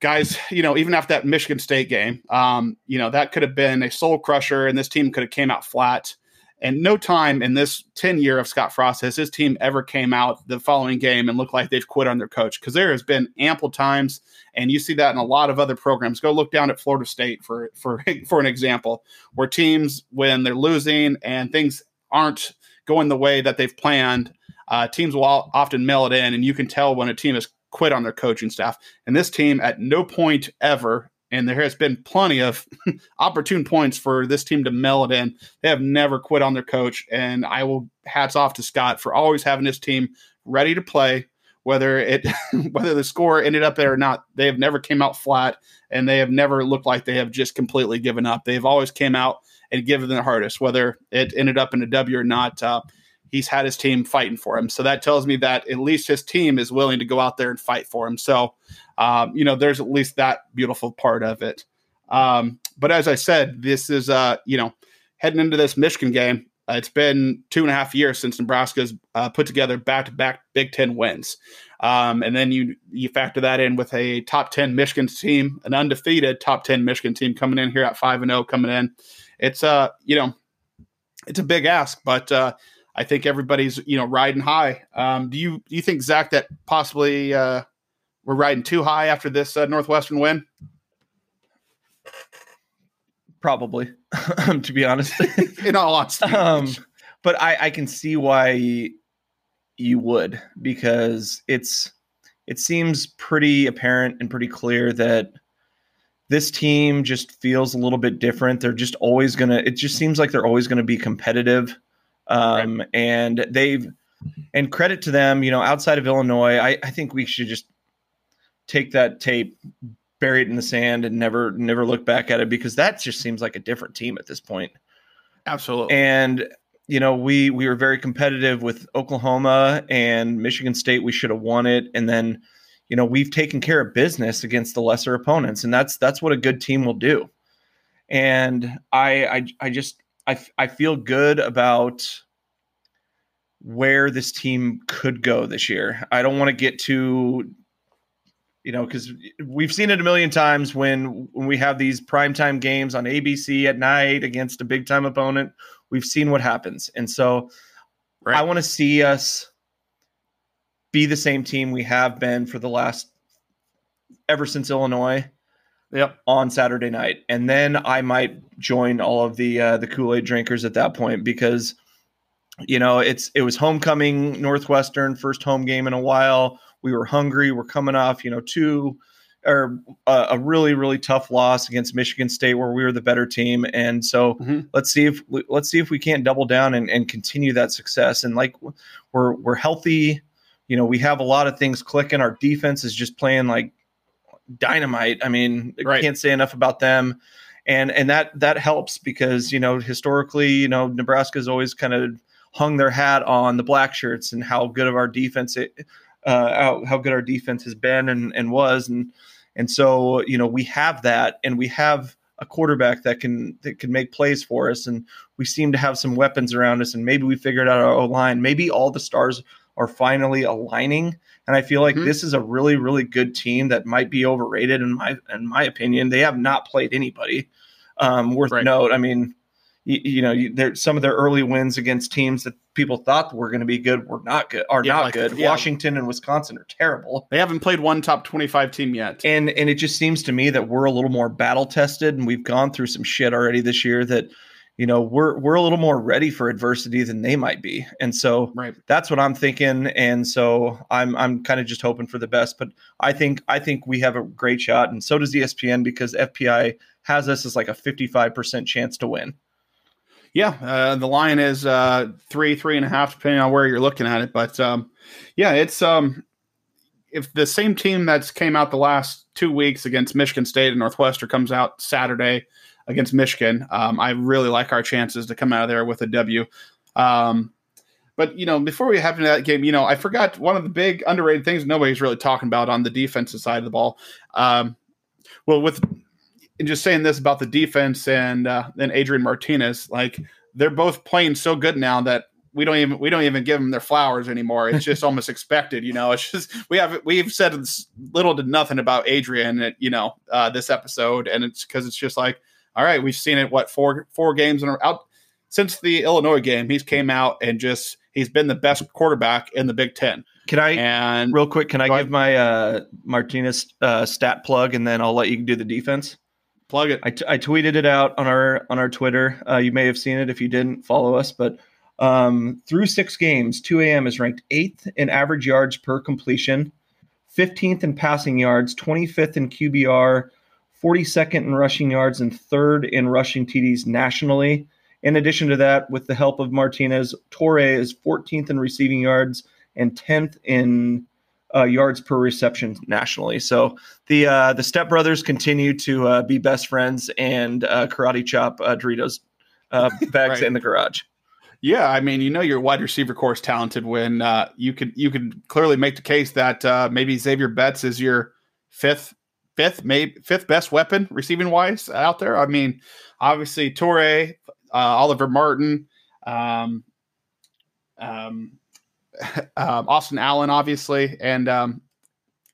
guys, you know, even after that Michigan State game, um, you know, that could have been a soul crusher and this team could have came out flat. And no time in this 10 year of Scott Frost has his team ever came out the following game and looked like they've quit on their coach because there has been ample times, and you see that in a lot of other programs. Go look down at Florida State for for for an example, where teams when they're losing and things aren't going the way that they've planned, uh, teams will often mail it in, and you can tell when a team has quit on their coaching staff. And this team, at no point ever and there has been plenty of opportune points for this team to mail it in. They have never quit on their coach, and I will hats off to Scott for always having his team ready to play, whether it whether the score ended up there or not. They have never came out flat, and they have never looked like they have just completely given up. They've always came out and given their hardest, whether it ended up in a W or not. Uh, he's had his team fighting for him. So that tells me that at least his team is willing to go out there and fight for him. So, um, you know, there's at least that beautiful part of it. Um, but as I said, this is, uh, you know, heading into this Michigan game. Uh, it's been two and a half years since Nebraska's uh, put together back-to-back Big Ten wins, um, and then you you factor that in with a top ten Michigan team, an undefeated top ten Michigan team coming in here at five and zero, oh, coming in. It's uh, you know, it's a big ask, but uh, I think everybody's you know riding high. Um, do you do you think Zach that possibly uh, we're riding too high after this uh, Northwestern win? Probably, to be honest. In all honesty, um, but I, I can see why you would because it's it seems pretty apparent and pretty clear that this team just feels a little bit different. They're just always gonna. It just seems like they're always to be competitive um, right. And they've, and credit to them, you know, outside of Illinois, I, I think we should just take that tape, bury it in the sand, and never, never look back at it because that just seems like a different team at this point. Absolutely. And, you know, we, we were very competitive with Oklahoma and Michigan State. We should have won it. And then, you know, we've taken care of business against the lesser opponents, and that's that's what a good team will do. And I I, I just I, I feel good about where this team could go this year. I don't want to get too, you know, because we've seen it a million times when when we have these primetime games on ABC at night against a big time opponent. We've seen what happens, and so right. I want to see us be the same team we have been for the last ever since Illinois Yep. On Saturday night, and then I might join all of the uh, the Kool Aid drinkers at that point because, you know, it's it was homecoming Northwestern first home game in a while. We were hungry. We're coming off, you know, two or uh, a really really tough loss against Michigan State where we were the better team, and so mm-hmm. let's see if let's see if we can't double down and, and continue that success. And like we're we're healthy, you know, we have a lot of things clicking. Our defense is just playing like dynamite. I mean, right. can't say enough about them. And and that that helps because, you know, historically, you know, Nebraska's always kind of hung their hat on the black shirts and how good of our defense it, uh, how, how good our defense has been and, and was. And and so you know we have that and we have a quarterback that can that can make plays for us. And we seem to have some weapons around us and maybe we figured out our O line. Maybe all the stars are finally aligning. And I feel like mm-hmm. this is a really really good team that might be overrated in my in my opinion. They have not played anybody um, worth right. note. I mean you, you know, you, some of their early wins against teams that people thought were going to be good were not good. Are yeah, not like, good. Yeah. Washington and Wisconsin are terrible. They haven't played one top twenty-five team yet, and and it just seems to me that we're a little more battle tested, and we've gone through some shit already this year that you know we're we're a little more ready for adversity than they might be and so right. that's what i'm thinking and so i'm i'm kind of just hoping for the best but i think i think we have a great shot and so does espn because fpi has us as like a 55% chance to win yeah, uh, the line is uh, three, three and a half, depending on where you're looking at it. But um, yeah, it's um, if the same team that's came out the last two weeks against Michigan State and Northwestern comes out Saturday against Michigan, um, I really like our chances to come out of there with a W. Um, but you know, before we have that game, you know, I forgot one of the big underrated things nobody's really talking about on the defensive side of the ball. Um, well, with and just saying this about the defense and uh, and Adrian Martinez, like they're both playing so good now that we don't even we don't even give them their flowers anymore. It's just almost expected, you know. It's just we have we've said little to nothing about Adrian, you know, uh, this episode, and it's because it's just like, all right, we've seen it. What four four games in out since the Illinois game, he's came out and just he's been the best quarterback in the Big Ten. Can I and real quick? Can I give my uh, Martinez uh, stat plug, and then I'll let you do the defense? Plug it. I, t- I tweeted it out on our on our Twitter. Uh, you may have seen it if you didn't follow us, but um, through six games, 2 AM is ranked eighth in average yards per completion, 15th in passing yards, 25th in QBR, 42nd in rushing yards, and third in rushing TDs nationally. In addition to that, with the help of Martinez, Toure is 14th in receiving yards and 10th in uh, yards per reception nationally. So the uh, the Step Brothers continue to uh, be best friends and uh, karate chop uh, Doritos uh, bags right. in the garage. Yeah, I mean, you know, your wide receiver core is talented when uh, you could you could clearly make the case that uh, maybe Xavier Betts is your fifth fifth maybe fifth best weapon receiving wise out there. I mean, obviously Toure, uh, Oliver Martin, um, um, um, Austin Allen, obviously, and um,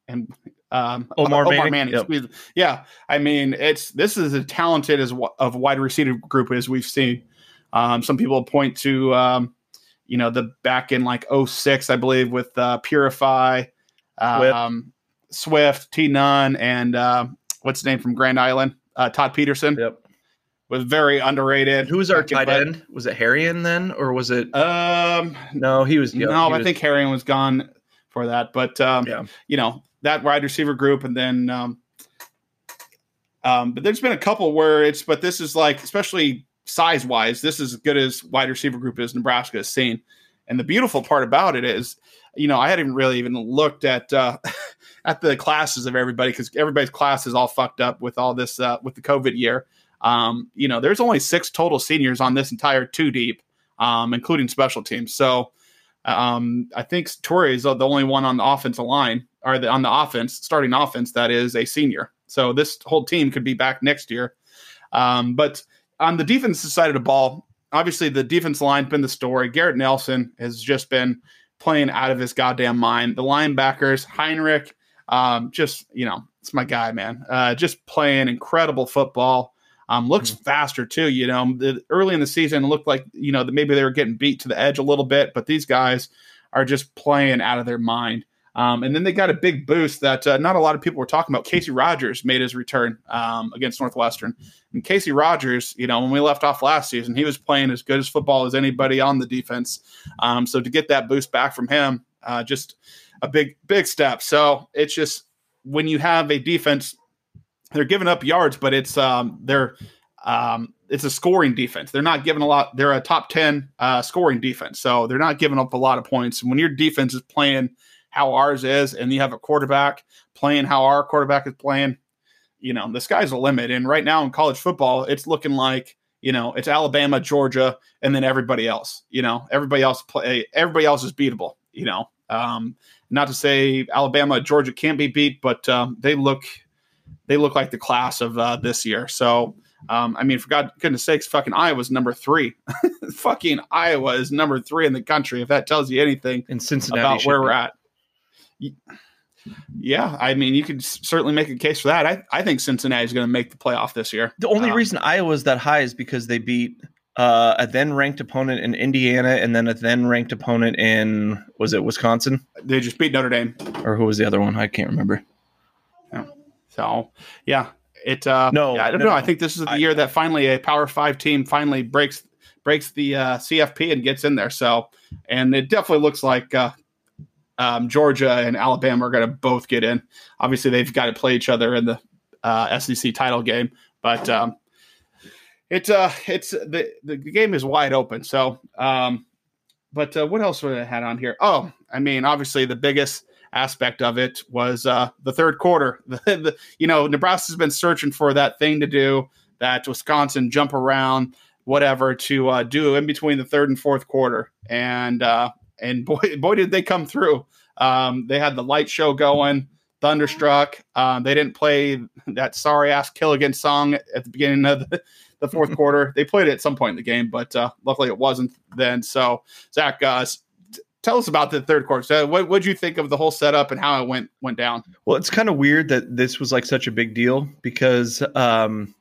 and um, Omar, Omar Manning. Manning. Yep. Yeah, I mean, it's this is as talented as of wide receiver group as we've seen. Um, some people point to um, you know the back in like 06, I believe, with uh, Purify, um, Swift, T Nunn, and uh, what's the name from Grand Island, uh, Todd Peterson. Yep was very underrated. Who was our tight end? Was it Herian then, or was it? Um, no, he was. no, he I was, think Herian was gone for that. But um, yeah. you know that wide receiver group, and then um, um, but there's been a couple where it's. But this is like, especially size wise, this is as good as wide receiver group as Nebraska has seen. And the beautiful part about it is, you know, I hadn't really even looked at uh, at the classes of everybody because everybody's class is all fucked up with all this uh, with the COVID year. Um, you know, there's only six total seniors on this entire two deep, um, including special teams. So um, I think Toure is the only one on the offensive line or the, on the offense, starting offense, that is a senior. So this whole team could be back next year. Um, but on the defensive side of the ball, obviously the defense line has been the story. Garrett Nelson has just been playing out of his goddamn mind. The linebackers, Henrich, um, just you know, it's my guy, man. Uh, just playing incredible football. Um, looks mm-hmm. faster too. You know, the, early in the season, looked like you know that maybe they were getting beat to the edge a little bit, but these guys are just playing out of their mind. Um, and then they got a big boost that uh, not a lot of people were talking about. Casey Rogers made his return um, against Northwestern. And Casey Rogers, you know, when we left off last season, he was playing as good as football as anybody on the defense. Um, so to get that boost back from him, uh, just a big, big step. So it's just when you have a defense they're giving up yards, but it's um, they're um, it's a scoring defense. They're not giving a lot. They're a top ten uh, scoring defense, so they're not giving up a lot of points. And when your defense is playing how ours is, and you have a quarterback playing how our quarterback is playing, you know the sky's the limit. And right now in college football, it's looking like you know, it's Alabama, Georgia, and then everybody else. You know, everybody else play. Everybody else is beatable. You know, um, not to say Alabama, Georgia can't be beat, but um, they look they look like the class of uh, this year. So. Um, I mean, for God goodness sakes, fucking Iowa's number three. fucking Iowa is number three in the country. If that tells you anything In Cincinnati, about where be. we're at. Yeah, I mean, you could certainly make a case for that. I, I think Cincinnati is going to make the playoff this year. The only Um, reason Iowa's that high is because they beat uh, a then ranked opponent in Indiana and then a then ranked opponent in was it Wisconsin They just beat Notre Dame. or who was the other one? I can't remember. So, yeah, it. Uh, No, yeah, I don't no, know. I think this is the I- year that finally a Power Five team finally breaks breaks the uh, CFP and gets in there. So, and it definitely looks like uh, um, Georgia and Alabama are going to both get in. Obviously, they've got to play each other in the uh, SEC title game, but um, it's uh, it's the the game is wide open. So, um, but uh, what else would I had on here? Oh, I mean, obviously the biggest aspect of it was uh, the third quarter. The, the, you know, Nebraska's been searching for that thing to do, that Wisconsin jump around, whatever, to uh, do in between the third and fourth quarter. And uh, and boy, boy, did they come through. Um, they had the light show going, thunderstruck. Um, they didn't play that sorry ass Killigan song at the beginning of the, the fourth quarter. They played it at some point in the game, but uh, luckily it wasn't then. So Zach, uh, tell us about the third quarter. So what did you think of the whole setup and how it went went down? Well, it's kind of weird that this was like such a big deal because um,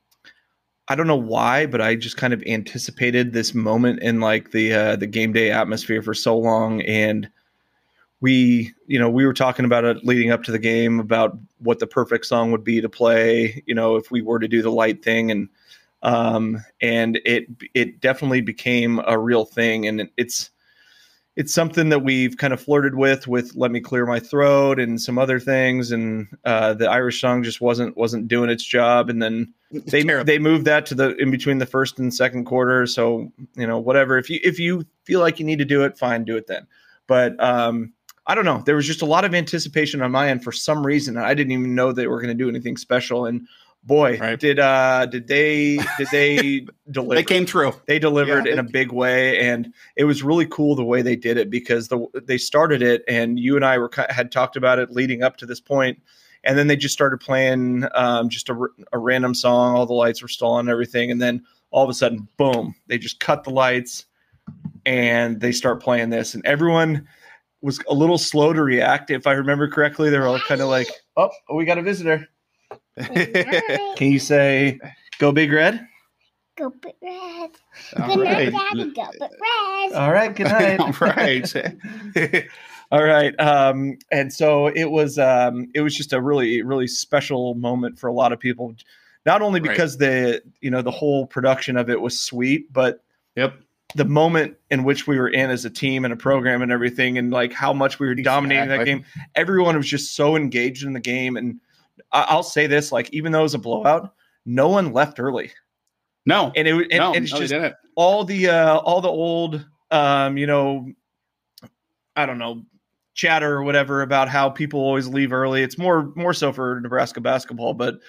I don't know why, but I just kind of anticipated this moment in like the uh, the game day atmosphere for so long, and we, you know, we were talking about it leading up to the game about what the perfect song would be to play, you know, if we were to do the light thing, and um, and it it definitely became a real thing, and it's it's something that we've kind of flirted with with let me clear my throat and some other things and uh, the irish song just wasn't wasn't doing its job and then they Terrible. they moved that to the in between the first and second quarter so you know whatever. If you if you feel like you need to do it fine do it then. But um i don't know. There was just a lot of anticipation on my end for some reason i didn't even know they were going to do anything special and boy Right. did uh did they did they deliver They came through. they delivered Yeah, in they- a big way and it was really cool the way they did it because the they started it and you and I were had talked about it leading up to this point and then they just started playing um, just a random song all the lights were still on and everything and then all of a sudden boom they just cut the lights and they start playing this and everyone was a little slow to react if I remember correctly they were all kind of like oh we got a visitor Night. Can you say go big red Go Big Red. All Good night. Daddy. Go Big Red. all right good night All right. All right. Um, and so it was um, it was just a really really special moment for a lot of people, not only Right. because the you know the whole production of it was sweet, but yep. the moment in which we were in as a team and a program and everything, and like how much we were dominating that game. Everyone was just so engaged in the game, and I- I'll say this: like even though it was a blowout, no one left early, No. and it was and, no, and it's no, just all the uh all the old um you know i don't know chatter or whatever about how people always leave early it's more more so for nebraska basketball but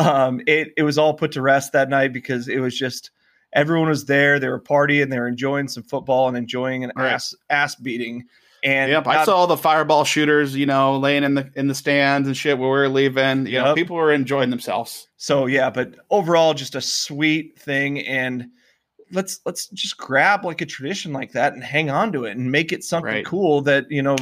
um it it was all put to rest that night because it was just everyone was there they were partying they were enjoying some football and enjoying an Right. ass ass beating and Yep, I saw all the fireball shooters, you know, laying in the in the stands and shit where we were leaving. You know, people were enjoying themselves. So yeah, but overall, just a sweet thing, and let's let's just grab like a tradition like that and hang on to it and make it something Right. cool that you know.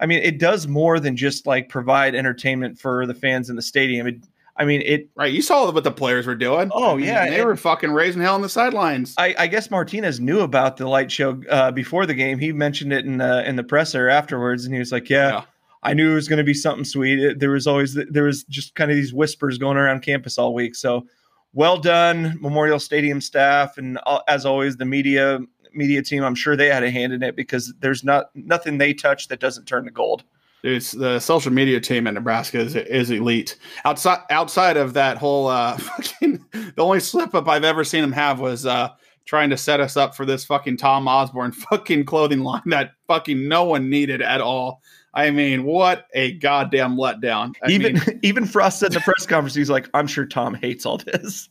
I mean, it does more than just like provide entertainment for the fans in the stadium. It, I mean, it. Right. You saw what the players were doing. Oh, I mean, yeah, They and- were fucking raising hell on the sidelines. I, I guess Martinez knew about the light show uh, before the game. He mentioned it in uh, in the presser afterwards, and he was like, "Yeah, Yeah. I knew it was going to be something sweet." It- there was always there was just kind of these whispers going around campus all week. So, well done, Memorial Stadium staff, and uh, as always, the media media team. I'm sure they had a hand in it because there's not nothing they touch that doesn't turn to gold. It's the social media team in Nebraska is, is elite. Outside outside of that whole uh, fucking, the only slip up I've ever seen him have was uh, trying to set us up for this fucking Tom Osborne fucking clothing line that fucking no one needed at all. I mean, what a goddamn letdown. I even mean, even Frost said in the press conference, he's like, "I'm sure Tom hates all this."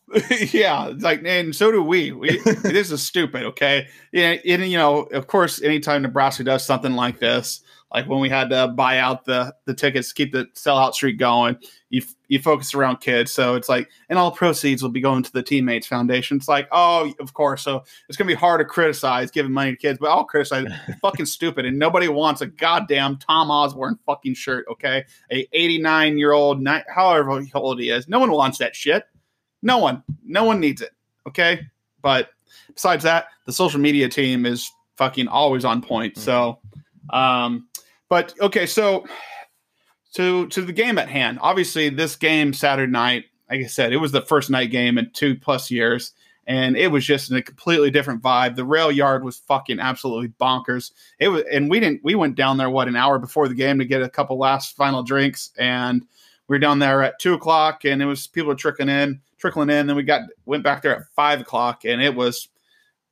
yeah, like, and so do we. we this is stupid. Okay, yeah, and you know, of course, anytime Nebraska does something like this, like when we had to buy out the the tickets to keep the sellout streak going, you you focus around kids. So it's like, and all proceeds will be going to the Teammates Foundation. It's like, oh, of course. So it's gonna be hard to criticize giving money to kids, but I'll criticize. It's fucking stupid, and nobody wants a goddamn Tom Osborne fucking shirt. Okay, a 89 year old, however old he is, no one wants that shit. No one, no one needs it. Okay, but besides that, the social media team is fucking always on point. So, um, but okay, so to to the game at hand. Obviously, this game Saturday night, like I said, it was the first night game in two plus years, and it was just a completely different vibe. The rail yard was fucking absolutely bonkers. It was, and we didn't. We went down there what an hour before the game to get a couple last final drinks, and we were down there at two o'clock, and it was people were trickling in, trickling in. Then we got went back there at five o'clock, and it was.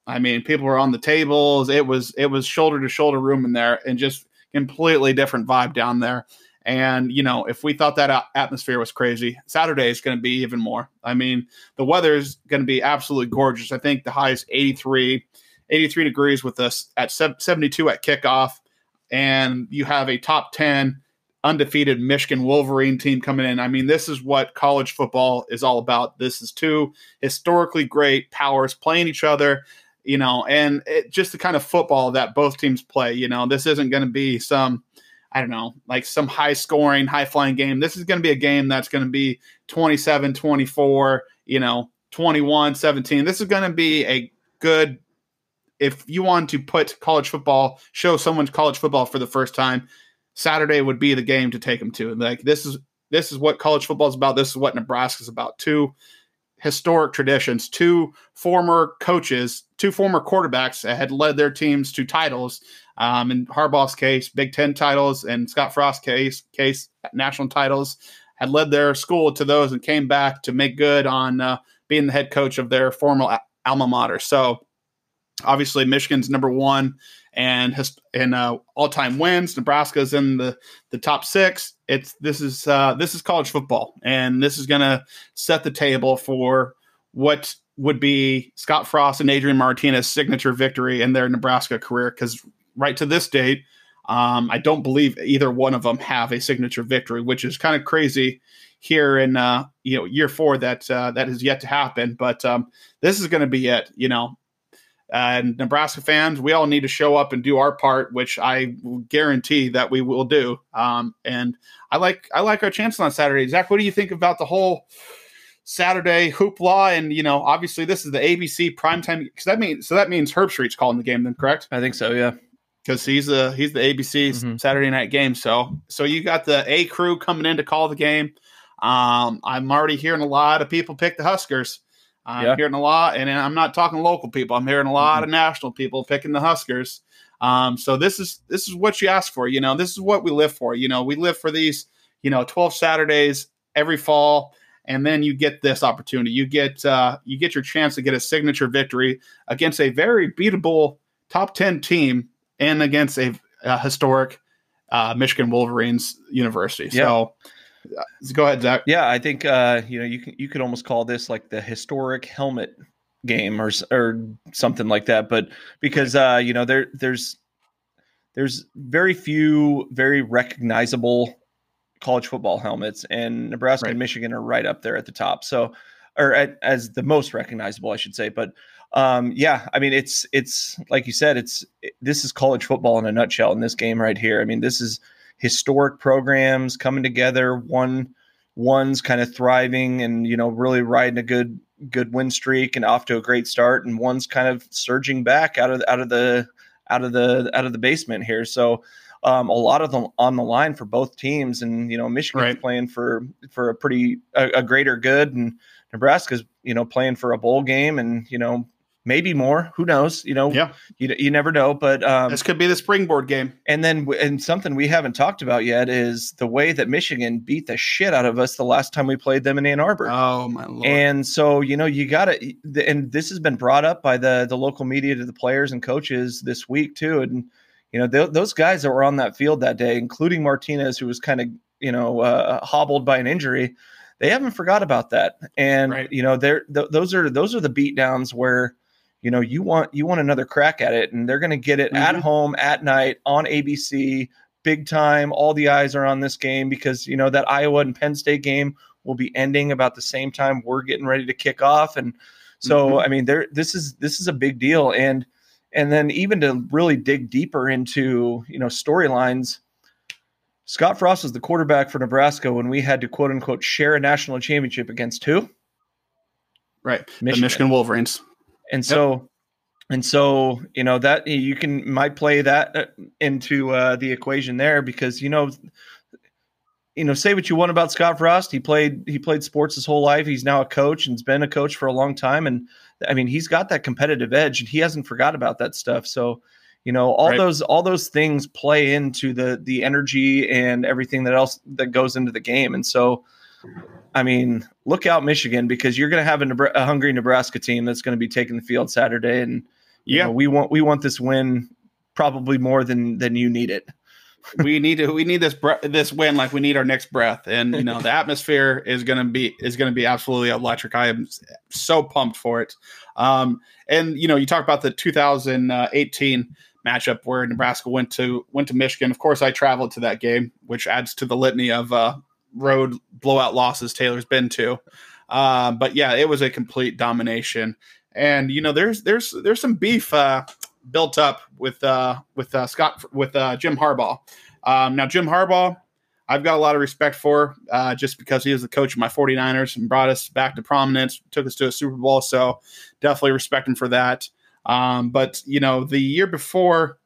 I mean, people were on the tables. It was it was shoulder to shoulder room in there, and just completely different vibe down there. And, you know, if we thought that atmosphere was crazy, Saturday is going to be even more. I mean, the weather is going to be absolutely gorgeous. I think the high is 83, 83 degrees with us at 72 at kickoff. And you have a top 10 undefeated Michigan Wolverine team coming in. I mean, this is what college football is all about. This is two historically great powers playing each other, you know, and it, just the kind of football that both teams play. You know, this isn't going to be some I don't know, like some high scoring, high flying game. This is going to be a game that's going to be 27, 24, you know, 21, 17. This is going to be a good, if you want to put college football, show someone college football for the first time, Saturday would be the game to take them to. Like this is, this is what college football is about. This is what Nebraska is about. Two historic traditions, two former coaches, two former quarterbacks had led their teams to titles um, in Harbaugh's case, Big Ten titles, and Scott Frost's case, case national titles, had led their school to those and came back to make good on uh, being the head coach of their former alma mater. So, obviously, Michigan's number one and has in uh, all time wins. Nebraska's in the the top six. It's this is uh, this is college football, and this is going to set the table for what would be Scott Frost and Adrian Martinez' signature victory in their Nebraska career because right to this date, um, I don't believe either one of them have a signature victory, which is kind of crazy here in uh, you know year four that uh, that has yet to happen. But um, this is going to be it. You know, and Nebraska fans, we all need to show up and do our part, which I guarantee that we will do. Um, and I like I like our chances on Saturday. Zach, what do you think about the whole? Saturday hoopla, and you know, obviously this is the ABC primetime because that means so that means Herbstreit's calling the game, then correct? I think so, yeah because he's the he's the ABC mm-hmm. Saturday night game. So so you got the A crew coming in to call the game. Um, I'm already hearing a lot of people pick the Huskers. I'm yeah. hearing a lot, and I'm not talking local people. I'm hearing a lot mm-hmm. of national people picking the Huskers. Um, so this is this is what you ask for. You know, this is what we live for. You know, we live for these. You know, 12 Saturdays every fall, and then you get this opportunity. You get uh, you get your chance to get a signature victory against a very beatable top 10 team and against a, a historic uh, Michigan Wolverines university. Yeah. So go ahead, Zach. Yeah, I think uh, you know you can you could almost call this like the historic helmet game or or something like that. But because uh, you know there there's there's very few very recognizable college football helmets, and Nebraska right. and Michigan are right up there at the top. So or at, as the most recognizable, I should say. But um, yeah, I mean, it's it's like you said, it's it, this is college football in a nutshell in this game right here. I mean, this is historic programs coming together. One one's kind of thriving and you know really riding a good good win streak and off to a great start, and one's kind of surging back out of out of the out of the out of the basement here. So. Um, a lot of them on the line for both teams, and you know Michigan's right. playing for for a pretty a, a greater good, and Nebraska's you know playing for a bowl game, and you know maybe more. Who knows? You know, yeah, you, you never know. But um, this could be the springboard game. And then, and something we haven't talked about yet is the way that Michigan beat the shit out of us the last time we played them in Ann Arbor. Oh my lord! And so you know, you got to, and this has been brought up by the the local media to the players and coaches this week too, and. you know, th- those guys that were on that field that day, including Martinez, who was kind of, you know, uh, hobbled by an injury, they haven't forgot about that. And Right. you know, they're th- those are those are the beat downs where, you know, you want you want another crack at it, and they're going to get it at Mhm. home at night on ABC, big time. All the eyes are on this game because you know that Iowa and Penn State game will be ending about the same time we're getting ready to kick off, and so Mhm. I mean, there this is this is a big deal, and and then even to really dig deeper into you know storylines. Scott Frost was the quarterback for Nebraska when we had to quote unquote share a national championship against who? Right. The Michigan. Michigan Wolverines. And so, and so, you know that you can might play that uh, into uh, the equation there because you know, you know, say what you want about Scott Frost. He played he played sports his whole life. He's now a coach and's been a coach for a long time. And I mean, he's got that competitive edge, and he hasn't forgot about that stuff. So, you know, all Right. those all those things play into the the energy and everything that else that goes into the game. And so, I mean, look out, Michigan, because you're going to have a, Nebra- a hungry Nebraska team that's going to be taking the field Saturday, and you Yeah. know, we want we want this win probably more than than you need it. we need to we need this bre- this win like we need our next breath and you know the atmosphere is going to be is going to be absolutely electric i am so pumped for it um and you know you talk about the 2018 matchup where nebraska went to went to michigan of course i traveled to that game which adds to the litany of uh road blowout losses taylor's been to uh, but yeah it was a complete domination and you know there's there's there's some beef uh built up with uh with uh Scott with uh Jim Harbaugh. Um now Jim Harbaugh I've got a lot of respect for uh just because he was the coach of my 49ers and brought us back to prominence, took us to a Super Bowl, so definitely respect him for that. Um but you know, the year before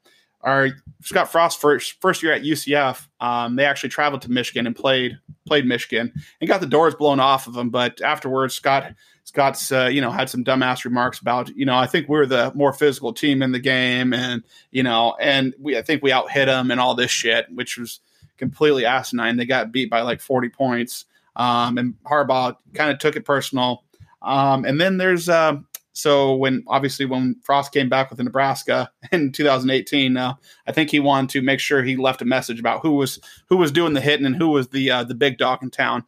our Scott Frost first first year at UCF, um, they actually traveled to Michigan and played played Michigan and got the doors blown off of them. But afterwards, Scott Scott's uh, you know had some dumbass remarks about you know I think we're the more physical team in the game and you know and we I think we out hit them and all this shit which was completely asinine. They got beat by like forty points. Um, and Harbaugh kind of took it personal. Um, and then there's um, so when obviously when Frost came back with Nebraska in 2018, uh, I think he wanted to make sure he left a message about who was who was doing the hitting and who was the uh, the big dog in town.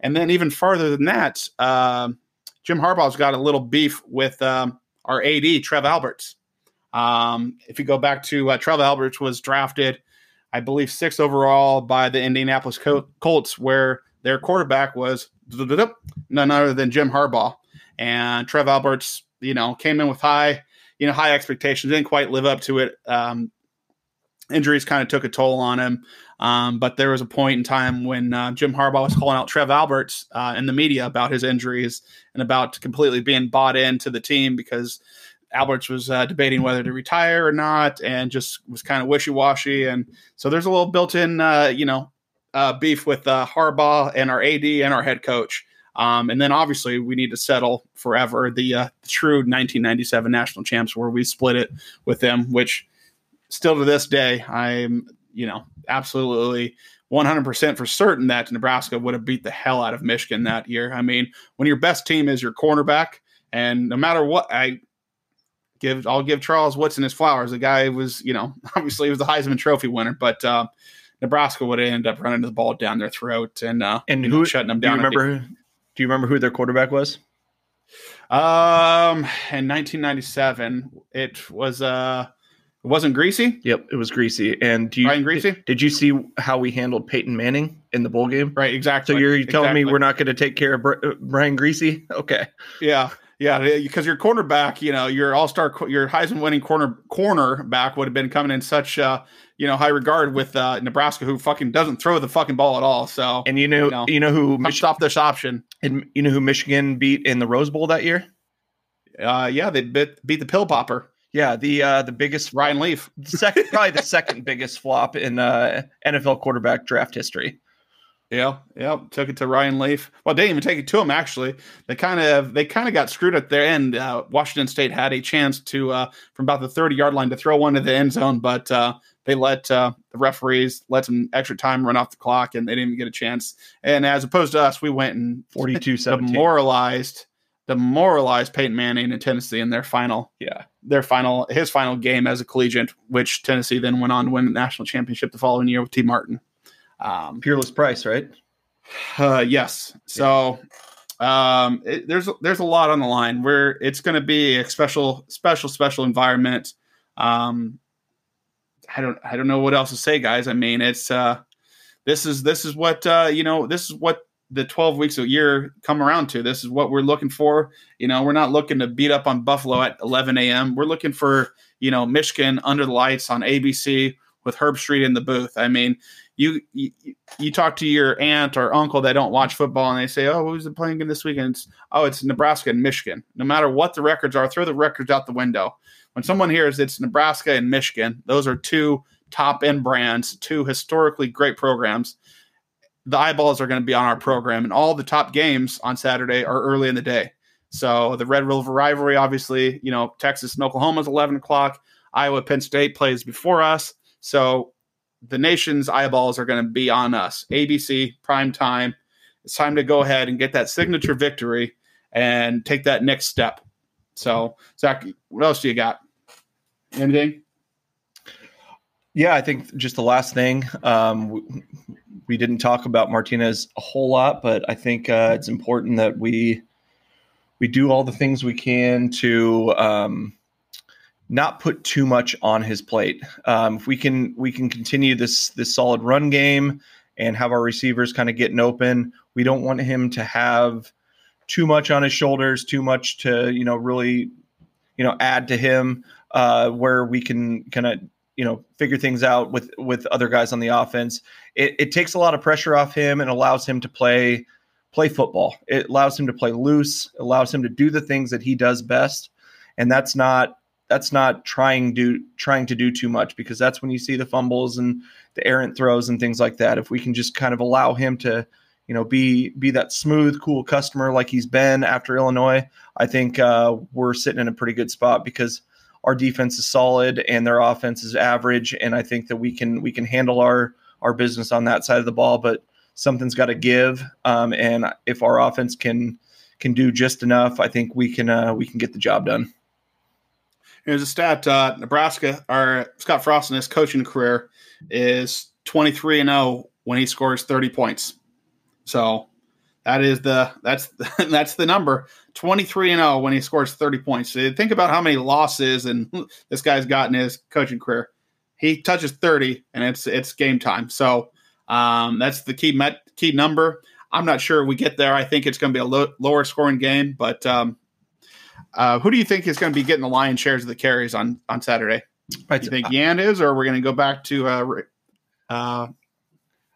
And then even farther than that, um Jim Harbaugh's got a little beef with um, our AD Trev Alberts. Um, if you go back to uh, Trev Alberts was drafted, I believe six overall by the Indianapolis Col- Colts, where their quarterback was none other than Jim Harbaugh. And Trev Alberts, you know, came in with high, you know, high expectations, didn't quite live up to it. Um, injuries kind of took a toll on him. Um, but there was a point in time when uh, Jim Harbaugh was calling out Trev Alberts uh, in the media about his injuries and about completely being bought into the team because Alberts was uh, debating whether to retire or not and just was kind of wishy washy. And so there's a little built in, uh, you know, uh, beef with uh, Harbaugh and our AD and our head coach. Um, and then obviously we need to settle forever the, uh, the true 1997 national champs where we split it with them, which still to this day, I'm, you know, absolutely 100% for certain that Nebraska would have beat the hell out of Michigan that year. I mean, when your best team is your cornerback, and no matter what, I give, I'll give Charles Woodson his flowers. The guy was, you know, obviously he was the Heisman Trophy winner, but uh, Nebraska would have ended up running the ball down their throat and uh, And who shutting them Do you down. remember? Do you remember who their quarterback was? Um, in 1997, it was uh, it wasn't Griese. Yep, it was Griese. And do you Ryan Griese? Did, did you see how we handled Peyton Manning in the bowl game? Right, exactly. So you're telling me we're not going to take care of Br- uh, Brian Griese? Okay. Yeah, yeah, because your cornerback, you know, your all-star, your Heisman-winning corner cornerback would have been coming in such, uh, you know, high regard with uh, Nebraska, who fucking doesn't throw the fucking ball at all. So And you know, You know, you know who stop this option. And you know who Michigan beat in the Rose Bowl that year? Uh, yeah, they bit, beat the pill popper, Yeah, the uh, the biggest Ryan Leaf. second, probably the second biggest flop in uh, NFL quarterback draft history. Yeah, yeah, took it to Ryan Leaf. Well, they didn't even take it to him. Actually, they kind of they kind of got screwed at their end. Uh, Washington State had a chance to uh, from about the thirty yard line to throw one to the end zone, but uh, they let uh, the referees let some extra time run off the clock, and they didn't even get a chance. And as opposed to us, we went and 42 17. demoralized demoralized Peyton Manning and Tennessee in their final Yeah. their final his final game as a collegiate, which Tennessee then went on to win the national championship the following year with T. Martin. Um, Peerless Price, right? uh, yes. So um, it, there's there's a lot on the line. Where it's going to be a special special special environment. Um, I don't I don't know what else to say, guys. I mean, it's uh, this is this is what uh, you know. This is what the 12 weeks a year come around to. This is what we're looking for. You know, we're not looking to beat up on Buffalo at 11 a.m. We're looking for you know Michigan under the lights on ABC with Herbstreit in the booth. I mean, you, you you talk to your aunt or uncle that don't watch football and they say, "Oh, who's playing this weekend?" It's, oh, it's Nebraska and Michigan. No matter what the records are, throw the records out the window. When someone hears it's Nebraska and Michigan, those are two top end brands, two historically great programs. The eyeballs are going to be on our program, and all the top games on Saturday are early in the day. So the Red River rivalry, obviously, you know, Texas and Oklahoma is 11 o'clock. Iowa Penn State plays before us. So the nation's eyeballs are going to be on us. ABC, prime time. It's time to go ahead and get that signature victory and take that next step. So, Zach, what else do you got? Anything? Yeah, I think just the last thing. Um, we, we didn't talk about Martinez a whole lot, but I think uh, it's important that we we do all the things we can to um, not put too much on his plate. Um, if we can we can continue this this solid run game and have our receivers kind of getting open, we don't want him to have too much on his shoulders, too much to you know really you know add to him uh, where we can kind of you know figure things out with with other guys on the offense. It, it takes a lot of pressure off him and allows him to play play football. It allows him to play loose, allows him to do the things that he does best, and that's not that's not trying do trying to do too much because that's when you see the fumbles and the errant throws and things like that. If we can just kind of allow him to, you know, be be that smooth, cool customer like he's been after Illinois, I think uh, we're sitting in a pretty good spot because our defense is solid and their offense is average, and I think that we can we can handle our our business on that side of the ball. But something's got to give, um, and if our offense can can do just enough, I think we can uh, we can get the job done. Here's a stat: uh, Nebraska, our Scott Frost in his coaching career is 23 and 0 when he scores 30 points. So that is the that's that's the number 23 and 0 when he scores 30 points. So think about how many losses and this guy's gotten his coaching career. He touches 30 and it's it's game time. So um, that's the key met, key number. I'm not sure we get there. I think it's going to be a low, lower scoring game, but um, uh, who do you think is going to be getting the lion's shares of the carries on on Saturday? Do you think Yan is, or we're going to go back to? Uh, uh,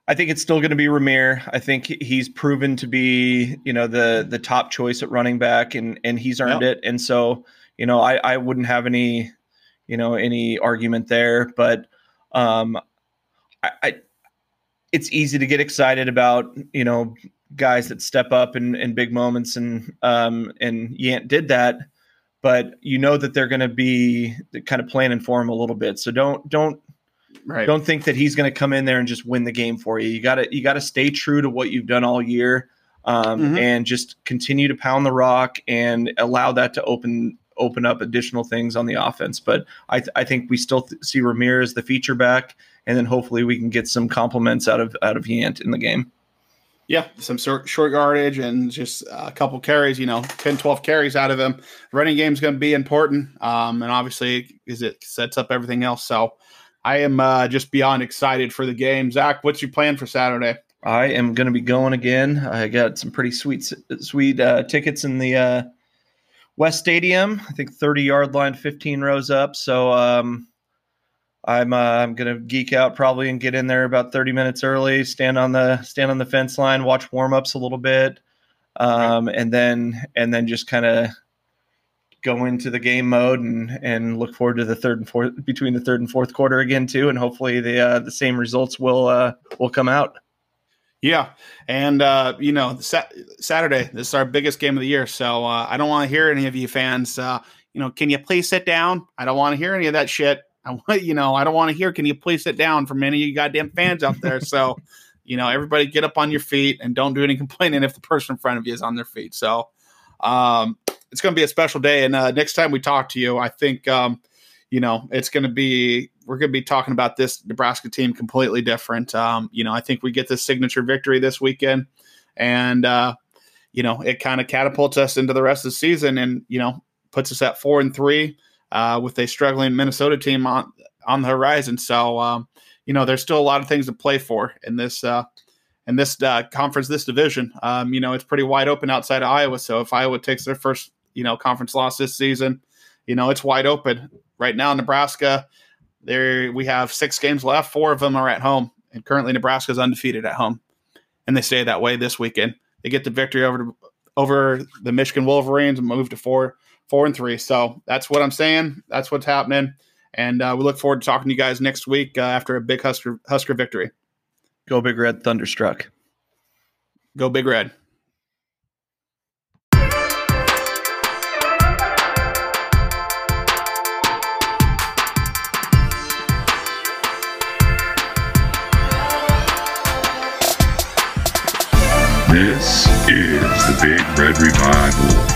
I think it's still going to be Rahmir. I think he's proven to be, you know, the the top choice at running back, and and he's earned Yep. it. And so, you know, I I wouldn't have any, you know, any argument there. But um, I, I it's easy to get excited about, you know, guys that step up in, in big moments, and um, and Yant did that. But you know that they're going to be kind of planning for him a little bit. So don't don't right. don't think that he's going to come in there and just win the game for you. You got to you got to stay true to what you've done all year, um, Mhm. and just continue to pound the rock and allow that to open open up additional things on the offense. But I, th- I think we still th- see Ramirez the feature back, and then hopefully we can get some compliments out of out of Yant in the game. Yeah, some short, short yardage and just a couple carries, you know, 10, 12 carries out of him. Running game is going to be important. Um, and obviously, is it sets up everything else. So I am uh, just beyond excited for the game. Zach, what's your plan for Saturday? I am going to be going again. I got some pretty sweet, sweet uh, tickets in the uh, West Stadium. I think thirty yard line, fifteen rows up. So um, I'm uh, I'm going to geek out probably and get in there about thirty minutes early. Stand on the stand on the fence line, watch warm ups a little bit, um, and then and then just kind of go into the game mode and and look forward to the third and fourth between the third and fourth quarter again too. And hopefully the uh, the same results will uh, will come out. Yeah, and uh, you know, sa- Saturday this is our biggest game of the year, so uh, I don't want to hear any of you fans. Uh, you know, can you please sit down? I don't want to hear any of that shit. I want, you know, I don't want to hear. Can you please sit down from any of you goddamn fans out there? So, you know, everybody get up on your feet and don't do any complaining if the person in front of you is on their feet. So, um, it's going to be a special day. And uh, next time we talk to you, I think um, you know it's going to be we're going to be talking about this Nebraska team completely different. Um, you know, I think we get this signature victory this weekend, and uh, you know it kind of catapults us into the rest of the season, and you know puts us at four and three uh, with a struggling Minnesota team on on the horizon. So um, you know there's still a lot of things to play for in this. Uh, in this uh, conference, this division, um, you know, it's pretty wide open outside of Iowa. So if Iowa takes their first, you know, conference loss this season, you know, it's wide open right now. Nebraska, there we have six games left. Four of them are at home, and currently Nebraska is undefeated at home, and they stay that way this weekend. They get the victory over over the Michigan Wolverines and move to four four and three. So that's what I'm saying. That's what's happening, and uh, we look forward to talking to you guys next week uh, after a big Husker Husker victory. Go Big Red Thunderstruck. Go Big Red. This is the Big Red Revival.